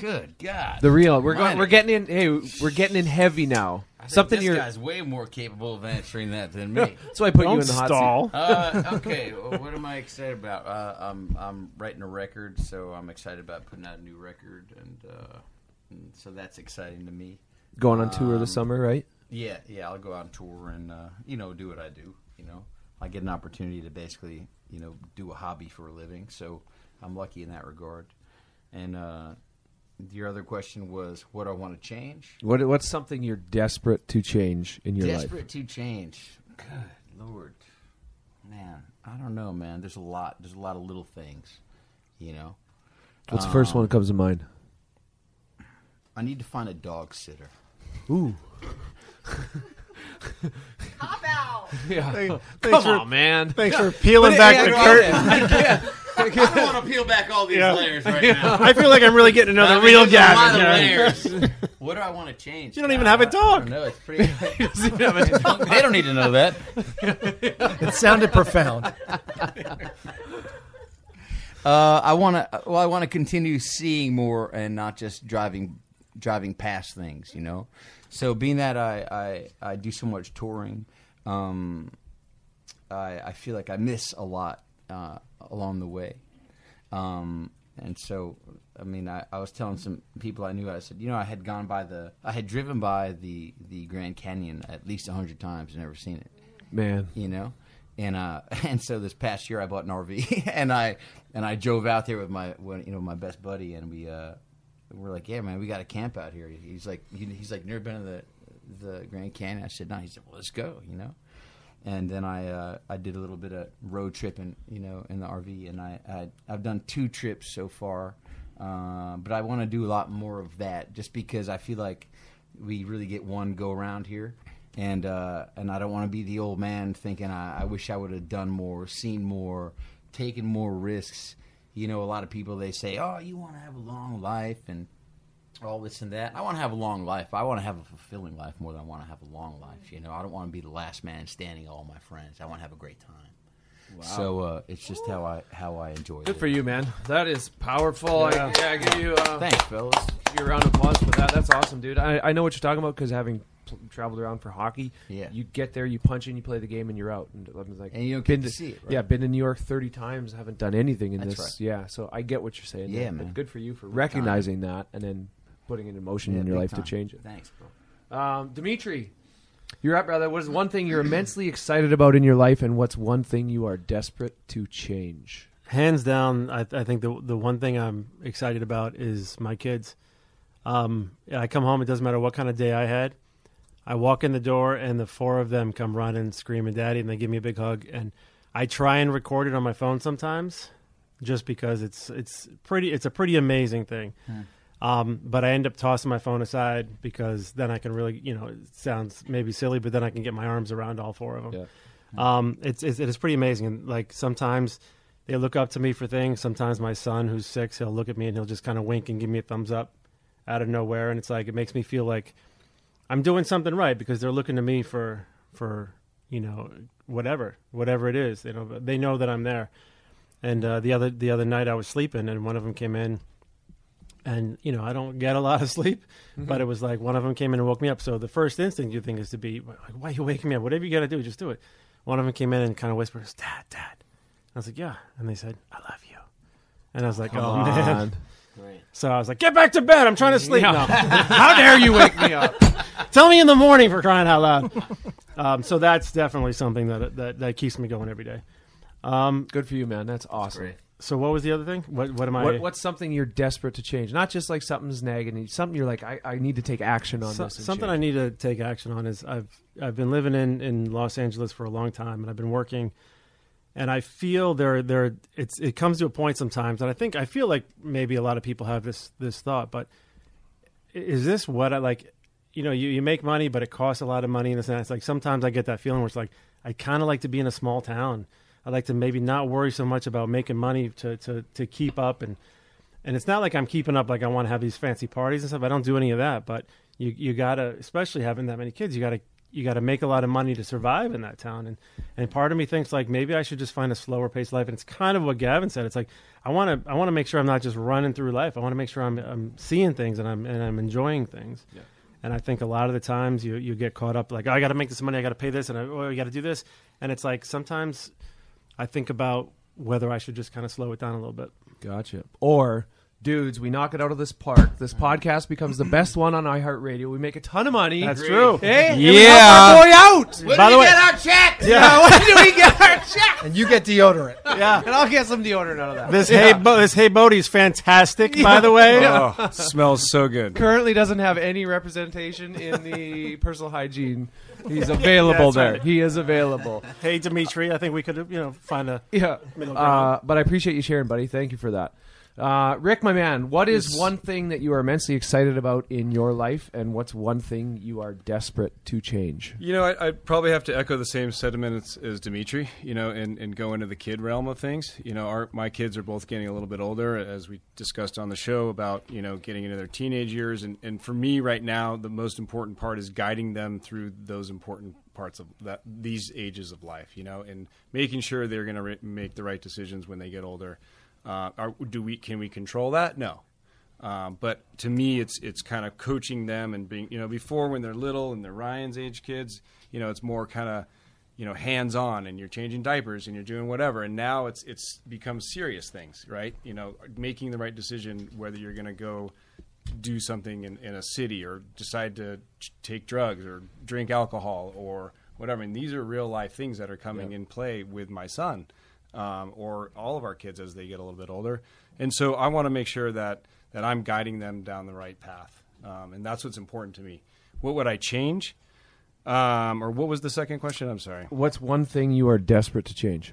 Speaker 3: Good God.
Speaker 2: The real. We're going. We're getting in. Hey, we're getting in heavy now.
Speaker 3: I think
Speaker 2: Something
Speaker 3: this
Speaker 2: you're.
Speaker 3: guy's way more capable of answering that than <laughs> me.
Speaker 2: That's why I put
Speaker 4: Don't
Speaker 2: you in the hot
Speaker 4: stall.
Speaker 3: uh, okay, well, what am I excited about? Uh, I'm I'm writing a record, so I'm excited about putting out a new record, and, uh, and so that's exciting to me.
Speaker 2: Going on tour
Speaker 3: Um,
Speaker 2: this summer, right?
Speaker 3: Yeah, yeah, I'll go out on tour and uh, you know do what I do. You know, I get an opportunity to basically you know do a hobby for a living, so I'm lucky in that regard. And uh, your other question was what I want to change.
Speaker 2: What What's something you're desperate to change in your life?
Speaker 3: Desperate to change. Good lord, man. I don't know, man. There's a lot. There's a lot of little things. You know,
Speaker 2: What's the first one that comes to mind?
Speaker 3: I need to find a dog sitter.
Speaker 2: Ooh. <laughs> Yeah.
Speaker 4: Thanks
Speaker 2: Come
Speaker 4: for-
Speaker 2: on, man.
Speaker 4: Thanks for peeling
Speaker 2: But,
Speaker 4: back
Speaker 2: hey,
Speaker 4: the <laughs>
Speaker 2: I
Speaker 4: curtain.
Speaker 2: it. I get it.
Speaker 10: I don't want to peel back all these
Speaker 4: Yeah.
Speaker 10: layers right now.
Speaker 4: I feel like I'm really getting another
Speaker 10: I mean,
Speaker 4: real
Speaker 10: there's a lot
Speaker 4: Gavin.
Speaker 10: of
Speaker 4: yeah.
Speaker 10: layers. <laughs> what do I want to change?
Speaker 4: You don't even have a dog.
Speaker 10: don't. It's pretty. they don't need to know that.
Speaker 5: It sounded profound.
Speaker 3: Uh, I want to. Well, I want to continue seeing more and not just driving, driving past things. You know, so being that I I, I do so much touring, um, I I feel like I miss a lot uh, along the way, um, and so I mean I, I was telling some people I knew I said you know I had gone by the I had driven by the the Grand Canyon at least a hundred times and never seen it.
Speaker 2: Man.
Speaker 3: you know? And uh <laughs> and so this past year i bought an rv <laughs> and i and i drove out there with my one- you know my best buddy and we uh we're like yeah man we got to camp out here. He's like he's like never been to the the grand canyon. I said no. He said well let's go you know? And then i uh i did a little bit of road tripping you know in the rv and i, I i've done two trips so far uh, but i want to do a lot more of that just because i feel like we really get one go around here. And uh, and I don't want to be the old man thinking I, I wish I would have done more, seen more, taken more risks. You know, a lot of people they say, "Oh, you want to have a long life and all this and that." I want to have a long life. I want to have a fulfilling life more than I want to have a long life. You know, I don't want to be the last man standing. All my friends, I want to have a great time. So uh, it's just how I how I enjoy it.
Speaker 2: Good for you, man. That is powerful.
Speaker 4: Yeah.
Speaker 2: I, yeah, I give you uh,
Speaker 3: Thanks, fellas.
Speaker 2: give you a round of applause for that. That's awesome, dude. I, I know what you're talking about because having pl- traveled around for hockey,
Speaker 3: Yeah.
Speaker 2: you get there, you punch in, you play the game, and you're out. And I'm like,
Speaker 3: And you don't
Speaker 2: been
Speaker 3: get to see it, right?
Speaker 2: Yeah, been to New York 30 times, haven't done anything in
Speaker 3: That's
Speaker 2: this.
Speaker 3: right.
Speaker 2: Yeah, so I get what you're saying.
Speaker 3: Yeah,
Speaker 2: there.
Speaker 3: man.
Speaker 2: But good for you for recognizing that and then putting it in motion in your life
Speaker 3: time.
Speaker 2: to change it.
Speaker 3: Thanks, bro.
Speaker 2: Um, Dimitri, you're up, brother. What is one thing you're immensely excited about in your life, and what's one thing you are desperate to change?
Speaker 4: hands down, I, I think the the one thing I'm excited about is my kids. Um, I come home. It doesn't matter what kind of day I had. I walk in the door and the four of them come running, screaming, "Daddy!" and they give me a big hug. And I try and record it on my phone sometimes, just because it's it's pretty. It's a pretty amazing thing. Um, but I end up tossing my phone aside because then I can really, you know, it sounds maybe silly, but then I can get my arms around all four of them. Um, it's, it's it is pretty amazing. And like sometimes they look up to me for things. Sometimes my son, who's six, he'll look at me and he'll just kind of wink and give me a thumbs up out of nowhere, and it's like it makes me feel like I'm doing something right because they're looking to me for for you know whatever whatever it is. You know, they know that I'm there. And uh, the other the other night I was sleeping and one of them came in, and you know I don't get a lot of sleep, but it was like one of them came in and woke me up. So the first instinct you think is to be like, why are you waking me up? Whatever you got to do, just do it. One of them came in and kind of whispers, "Dad, Dad." I was like, "Yeah," and they said, "I love you," and I was like, "Oh man." <laughs> So I was like, "Get back to bed! I'm trying to sleep <laughs> now."
Speaker 2: How dare you wake me up?
Speaker 4: Tell me in the morning for crying out loud. um, so that's definitely something that, that that keeps me going every day. Um,
Speaker 2: Good for you, man. That's awesome.
Speaker 4: so what was the other thing? What what am I?
Speaker 2: What, what's something you're desperate to change? Not just like something's nagging you. Something you're like, I, I need to take action on
Speaker 4: So-
Speaker 2: this. and
Speaker 4: something I need to take action on is I've I've been living in, in Los Angeles for a long time and I've been working and I feel there there it's it comes to a point sometimes and I think I feel like maybe a lot of people have this this thought but is this what I like you know you, you make money but it costs a lot of money and it's like sometimes I get that feeling where it's like I kind of like to be in a small town I like to maybe not worry so much about making money to to to keep up and and it's not like I'm keeping up like I want to have these fancy parties and stuff. I don't do any of that, but you you gotta, especially having that many kids, you gotta you gotta make a lot of money to survive in that town. And and part of me thinks like maybe I should just find a slower paced life. And it's kind of what Gavin said. It's like I want to I want to make sure I'm not just running through life. I want to make sure I'm I'm seeing things and I'm and I'm enjoying things.
Speaker 2: Yeah.
Speaker 4: And I think a lot of the times you you get caught up like oh, I got to make this money, I got to pay this, and I, oh, I got to do this. And it's like sometimes I think about whether I should just kind of slow it down a little bit.
Speaker 2: Gotcha. Or, dudes, we knock it out of this park. This podcast becomes the best one on iHeartRadio. We make a ton of money.
Speaker 4: That's true.
Speaker 2: Hey, and
Speaker 4: Yeah.
Speaker 2: we help our boy out.
Speaker 4: By the way,
Speaker 10: our checks.
Speaker 2: Yeah, <laughs> when do we get our <laughs> check?
Speaker 5: And you get deodorant. <laughs>
Speaker 4: yeah.
Speaker 2: And I'll get some deodorant out of that.
Speaker 4: This hey Bo- this hey Bodie is fantastic, by the way.
Speaker 6: Oh, smells so good.
Speaker 2: currently doesn't have any representation in the personal hygiene. He's available
Speaker 4: That's
Speaker 2: there.
Speaker 4: right.
Speaker 2: He is available.
Speaker 4: Hey Dimitri, I think we could you know find a
Speaker 2: Yeah.
Speaker 4: Middle
Speaker 2: Uh, but I appreciate you sharing, buddy. Thank you for that. Uh, Rick, my man, what is
Speaker 6: Yes.
Speaker 2: one thing that you are immensely excited about in your life, and what's one thing you are desperate to change?
Speaker 6: You know, I, I'd probably have to echo the same sentiments as Dimitri. You know, and, and go into the kid realm of things. You know, our my kids are both getting a little bit older, as we discussed on the show about you know getting into their teenage years, and and for me right now, the most important part is guiding them through those important parts of that these ages of life. You know, and making sure they're going to re- make the right decisions when they get older. Uh, are, do we can we control that? No. Um, but to me, it's it's kind of coaching them and being you know before when they're little and they're Ryan's age kids, you know it's more kind of you know hands on and you're changing diapers and you're doing whatever. And now it's it's become serious things, right? You know, making the right decision whether you're going to go do something in, in a city or decide to ch- take drugs or drink alcohol or whatever. Mean, these are real life things that are coming in play with my son um, or all of our kids as they get a little bit older. And so I want to make sure that, that I'm guiding them down the right path. Um, and that's what's important to me. What would I change? Um, or what was the second question? I'm sorry.
Speaker 2: What's one thing you are desperate to change?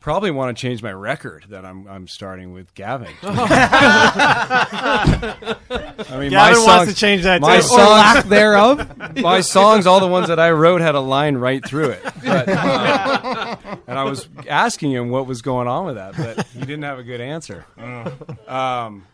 Speaker 6: Probably want to change my record that I'm I'm starting with Gavin. <laughs> <laughs> I mean,
Speaker 4: Gavin
Speaker 6: my
Speaker 4: wants
Speaker 6: songs,
Speaker 4: to change that
Speaker 6: my
Speaker 4: too.
Speaker 6: songs <laughs> thereof. my songs, all the ones that I wrote, had a line right through it. But, uh, and I was asking him what was going on with that, but he didn't have a good answer. Um,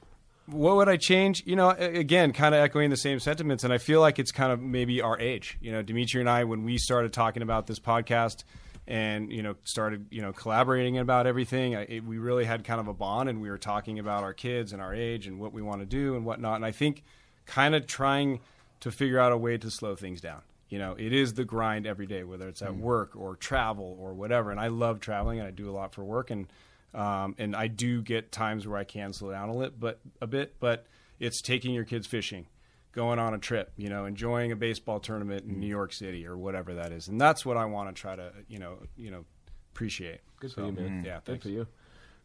Speaker 6: what would I change? You know, again, kind of echoing the same sentiments, and I feel like it's kind of maybe our age. You know, Dimitri and I, when we started talking about this podcast, and you know, started you know collaborating about everything, I, it, we really had kind of a bond, and we were talking about our kids and our age and what we want to do and whatnot. And I think kind of trying to figure out a way to slow things down. You know, it is the grind every day, whether it's at work or travel or whatever. And I love traveling, and I do a lot for work, and um, and I do get times where I can slow down a lit, but a bit. But it's taking your kids fishing, going on a trip, you know, enjoying a baseball tournament in New York City or whatever that is, and that's what I want to try to, you know, you know, appreciate.
Speaker 2: Good for you, man.
Speaker 6: Yeah,
Speaker 2: Good
Speaker 6: thanks.
Speaker 2: for you.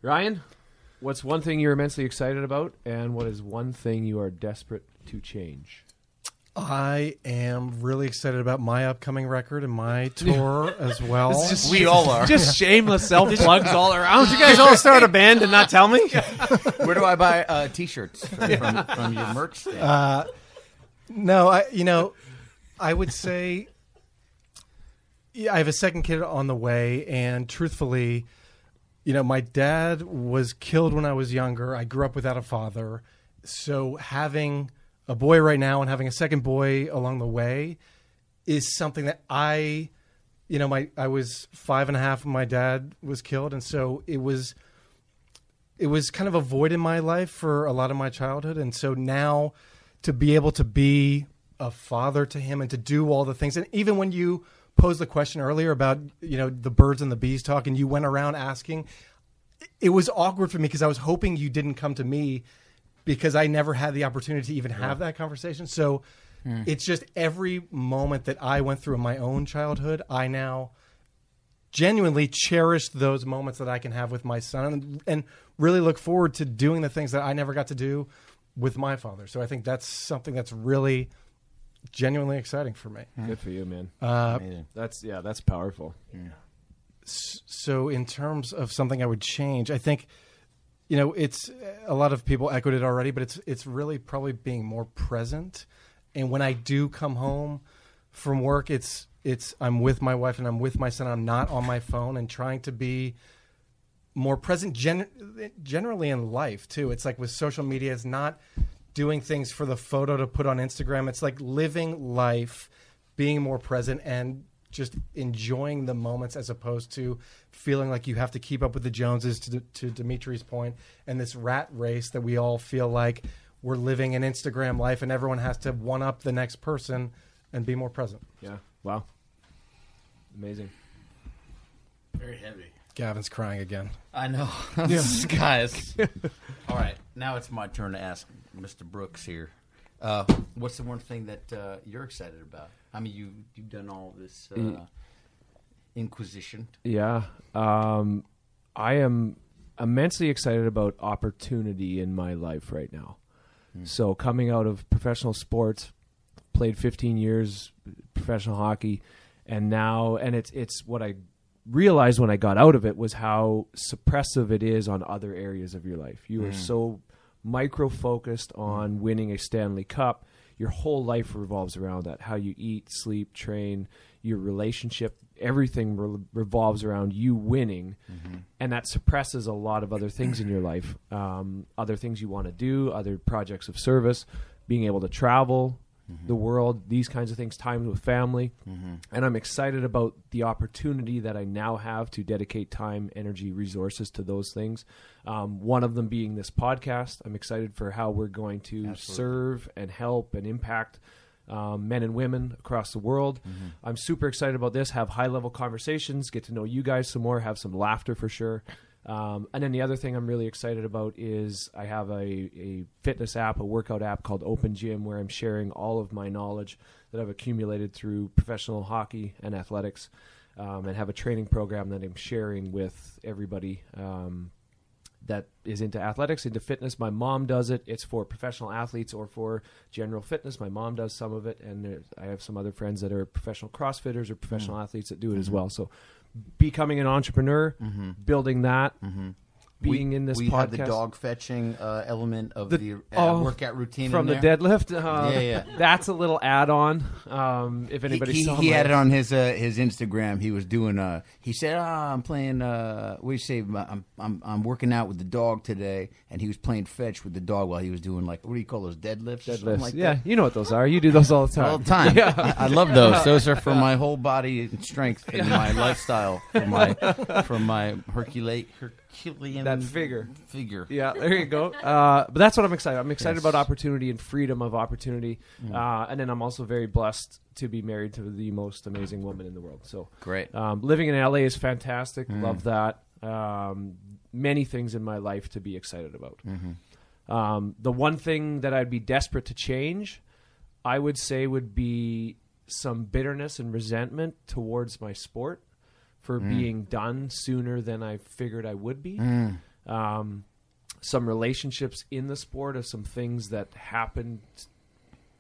Speaker 2: Ryan, what's one thing you're immensely excited about, and what is one thing you are desperate to change?
Speaker 5: I am really excited about my upcoming record and my <laughs> tour as well.
Speaker 3: We all are.
Speaker 2: Just shameless self plugs all around.
Speaker 4: you guys all start a band and not tell me? <laughs>
Speaker 3: Where do I buy uh, T-shirts from, from, from your merch stand?
Speaker 5: Uh, no, I you know, I would say yeah, I have a second kid on the way, and truthfully, you know, my dad was killed when I was younger. I grew up without a father, so having a boy right now and having a second boy along the way is something that I, you know, my I was five and a half when my dad was killed, and so it was it was kind of a void in my life for a lot of my childhood. And so now to be able to be a father to him and to do all the things and even when you posed the question earlier about you know the birds and the bees talk and you went around asking it was awkward for me because I was hoping you didn't come to me because I never had the opportunity to even have that conversation so it's just every moment that I went through in my own childhood I now genuinely cherish those moments that I can have with my son and, and really look forward to doing the things that I never got to do with my father. So I think that's something that's really genuinely exciting for me.
Speaker 2: Good for you, man.
Speaker 5: Uh,
Speaker 2: That's yeah, that's powerful.
Speaker 5: so in terms of something I would change, I think you know it's eh, a lot of people echoed it already, but it's it's really probably being more present. And when I do come home from work, it's it's I'm with my wife and I'm with my son. I'm not on my phone and trying to be more present gen- generally in life too. It's like with social media, it's not doing things for the photo to put on Instagram. It's like living life, being more present and just enjoying the moments as opposed to feeling like you have to keep up with the Joneses to, to Dimitri's point and this rat race that we all feel like we're living an Instagram life and everyone has to one up the next person and be more present.
Speaker 2: Yeah. Wow. Amazing.
Speaker 3: Very heavy.
Speaker 5: Gavin's crying again.
Speaker 3: I know, <laughs> <laughs> guys. <laughs> All right, now it's my turn to ask Mr. Brooks here. Uh, what's the one thing that uh, you're excited about? I mean, you you've done all this uh, inquisition.
Speaker 2: Yeah. Um, I am immensely excited about opportunity in my life right now. So coming out of professional sports, played 15 years professional hockey, and now and it's it's what I realized when I got out of it was how suppressive it is on other areas of your life. You are
Speaker 3: Mm.
Speaker 2: so micro focused on winning a Stanley Cup. Your whole life revolves around that. How you eat, sleep, train, your relationship, everything re- revolves around you winning.
Speaker 3: Mm-hmm.
Speaker 2: And that suppresses a lot of other things in your life. Um, other things you want to do, other projects of service, being able to travel the world, these kinds of things, time with family. And I'm excited about the opportunity that I now have to dedicate time, energy, resources to those things. Um, one of them being this podcast. I'm excited for how we're going to serve and help and impact um, men and women across the world. I'm super excited about this. Have high level conversations, get to know you guys some more, have some laughter for sure. Um, and then the other thing I'm really excited about is I have a, a fitness app, a workout app called Open Gym, where I'm sharing all of my knowledge that I've accumulated through professional hockey and athletics, um, and have a training program that I'm sharing with everybody um, that is into athletics, into fitness. My mom does it. It's for professional athletes or for general fitness. My mom does some of it, and I have some other friends that are professional CrossFitters or professional athletes that do it as well. So, becoming an entrepreneur, mm-hmm. building that, mm-hmm. Being
Speaker 3: we,
Speaker 2: in this
Speaker 3: we
Speaker 2: podcast,
Speaker 3: have the dog fetching uh, element of
Speaker 2: The-
Speaker 3: the, uh,
Speaker 2: oh,
Speaker 3: workout routine
Speaker 2: from the deadlift. Uh,
Speaker 3: Yeah, yeah.
Speaker 2: That's a little add-on. Um, if anybody
Speaker 3: he, he,
Speaker 2: saw
Speaker 3: he had it on his uh, his Instagram. He was doing. Uh, he said, "Ah, I'm playing. Uh, what do you say? I'm, I'm I'm working out with the dog today." And he was playing fetch with the dog while he was doing like what do you call those deadlifts?
Speaker 2: deadlifts.
Speaker 3: like
Speaker 2: yeah,
Speaker 3: that?
Speaker 2: you know what those are. You do those all the time.
Speaker 3: all the time. <laughs> I, I love those. <laughs> Those are for my whole body and strength and my lifestyle. For my for my Hercule Herculean
Speaker 2: That figure.
Speaker 3: figure.
Speaker 2: Yeah, there you go. <laughs> Uh, but that's what I'm excited. I'm excited
Speaker 3: Yes.
Speaker 2: about opportunity and freedom of opportunity, uh, and then I'm also very blessed to be married to the most amazing woman in the world. So
Speaker 3: Great.
Speaker 2: Um, living in LA is fantastic. Love that. Um, many things in my life to be excited about. Um, the one thing that I'd be desperate to change, I would say, would be some bitterness and resentment towards my sport for being done sooner than I figured I would be. Um, some relationships in the sport of some things that happened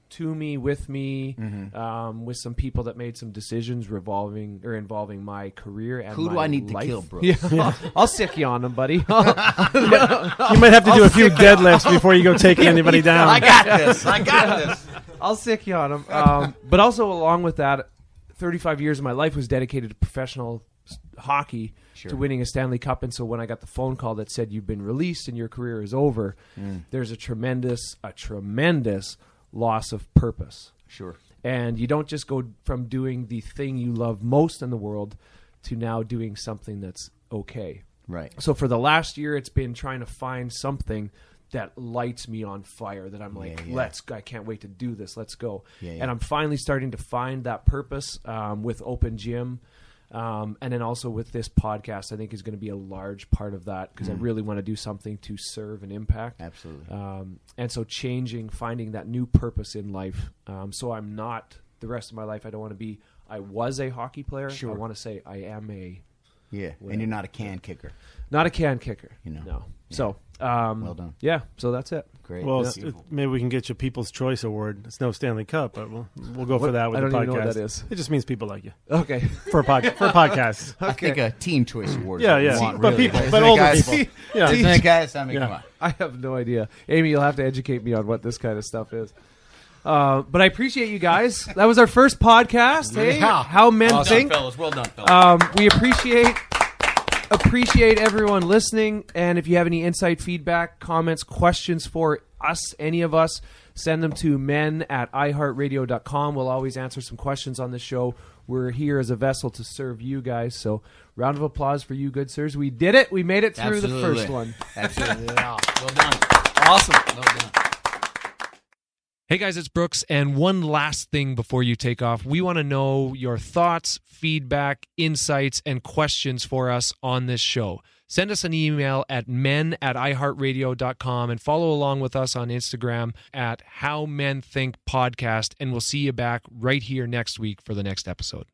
Speaker 2: to me, with me, um, with some people that made some decisions revolving or involving my career and
Speaker 3: Who do I need to kill, <laughs> Brooks?
Speaker 2: Yeah, I'll sic you on them, buddy. <laughs>
Speaker 4: You might have to do a few deadlifts before you go taking anybody <laughs> down.
Speaker 3: I got this. I got this.
Speaker 2: I'll sic you on them. Um, but also, along with that, 35 years of my life was dedicated to professional hockey, to winning a Stanley Cup. And so when I got the phone call that said you've been released and your career is over, there's a tremendous, a tremendous loss of purpose.
Speaker 3: Sure.
Speaker 2: And you don't just go from doing the thing you love most in the world to now doing something that's okay.
Speaker 3: Right.
Speaker 2: So for the last year, it's been trying to find something that lights me on fire. That I'm like,
Speaker 3: Yeah, yeah.
Speaker 2: let's. I can't wait to do this. Let's go.
Speaker 3: Yeah.
Speaker 2: And I'm finally starting to find that purpose um, with Open Gym. Um, and then also with this podcast, I think is going to be a large part of that because I really want to do something to serve and impact.
Speaker 3: Mm. Absolutely.
Speaker 2: Um, and so changing, finding that new purpose in life. Um, so I'm not the rest of my life. I don't want to be. I was a hockey player.
Speaker 3: Sure.
Speaker 2: I want to say I am a
Speaker 3: Yeah. And you're not a can kicker.
Speaker 2: not a can kicker.
Speaker 3: You know.
Speaker 2: No. So um,
Speaker 3: Well done.
Speaker 2: Yeah. So that's it.
Speaker 3: Great.
Speaker 4: Well,
Speaker 3: That's
Speaker 4: it's, it, maybe we can get you People's Choice Award. It's no Stanley Cup, but we'll we'll go for that with
Speaker 2: I
Speaker 4: the
Speaker 2: don't
Speaker 4: podcast.
Speaker 2: even know what that is.
Speaker 4: It just means people like you
Speaker 2: Okay.
Speaker 4: for a pod, for a podcast. <laughs>
Speaker 3: I think a Teen Choice Award.
Speaker 4: Yeah, yeah.
Speaker 3: want,
Speaker 4: But
Speaker 3: really.
Speaker 4: people-
Speaker 3: Isn't
Speaker 4: but
Speaker 3: it,
Speaker 4: older
Speaker 3: guys?
Speaker 4: people. <laughs> Yeah.
Speaker 3: Isn't it, guys? I mean,
Speaker 4: Yeah.
Speaker 3: come on.
Speaker 2: I have no idea. Amy, you'll have to educate me on what this kind of stuff is. Uh, but I appreciate you guys. That was our first podcast. Hey,
Speaker 3: Yeah.
Speaker 2: how men
Speaker 3: Well done,
Speaker 2: think.
Speaker 3: fellas. Well done, fellas.
Speaker 2: Um, we appreciate appreciate everyone listening. And if you have any insight, feedback, comments, questions for us, any of us, send them to men at iheartradio.com. We'll always answer some questions on the show. We're here as a vessel to serve you guys. So, round of applause for you, good sirs. We did it. We made it through the first one.
Speaker 3: Absolutely. Yeah. <laughs> Well done.
Speaker 2: Awesome.
Speaker 3: Well done.
Speaker 2: Hey guys, it's Brooks. And one last thing before you take off, we want to know your thoughts, feedback, insights, and questions for us on this show. Send us an email at men at iheartradio.com and follow along with us on Instagram at How Men Think Podcast. And we'll see you back right here next week for the next episode.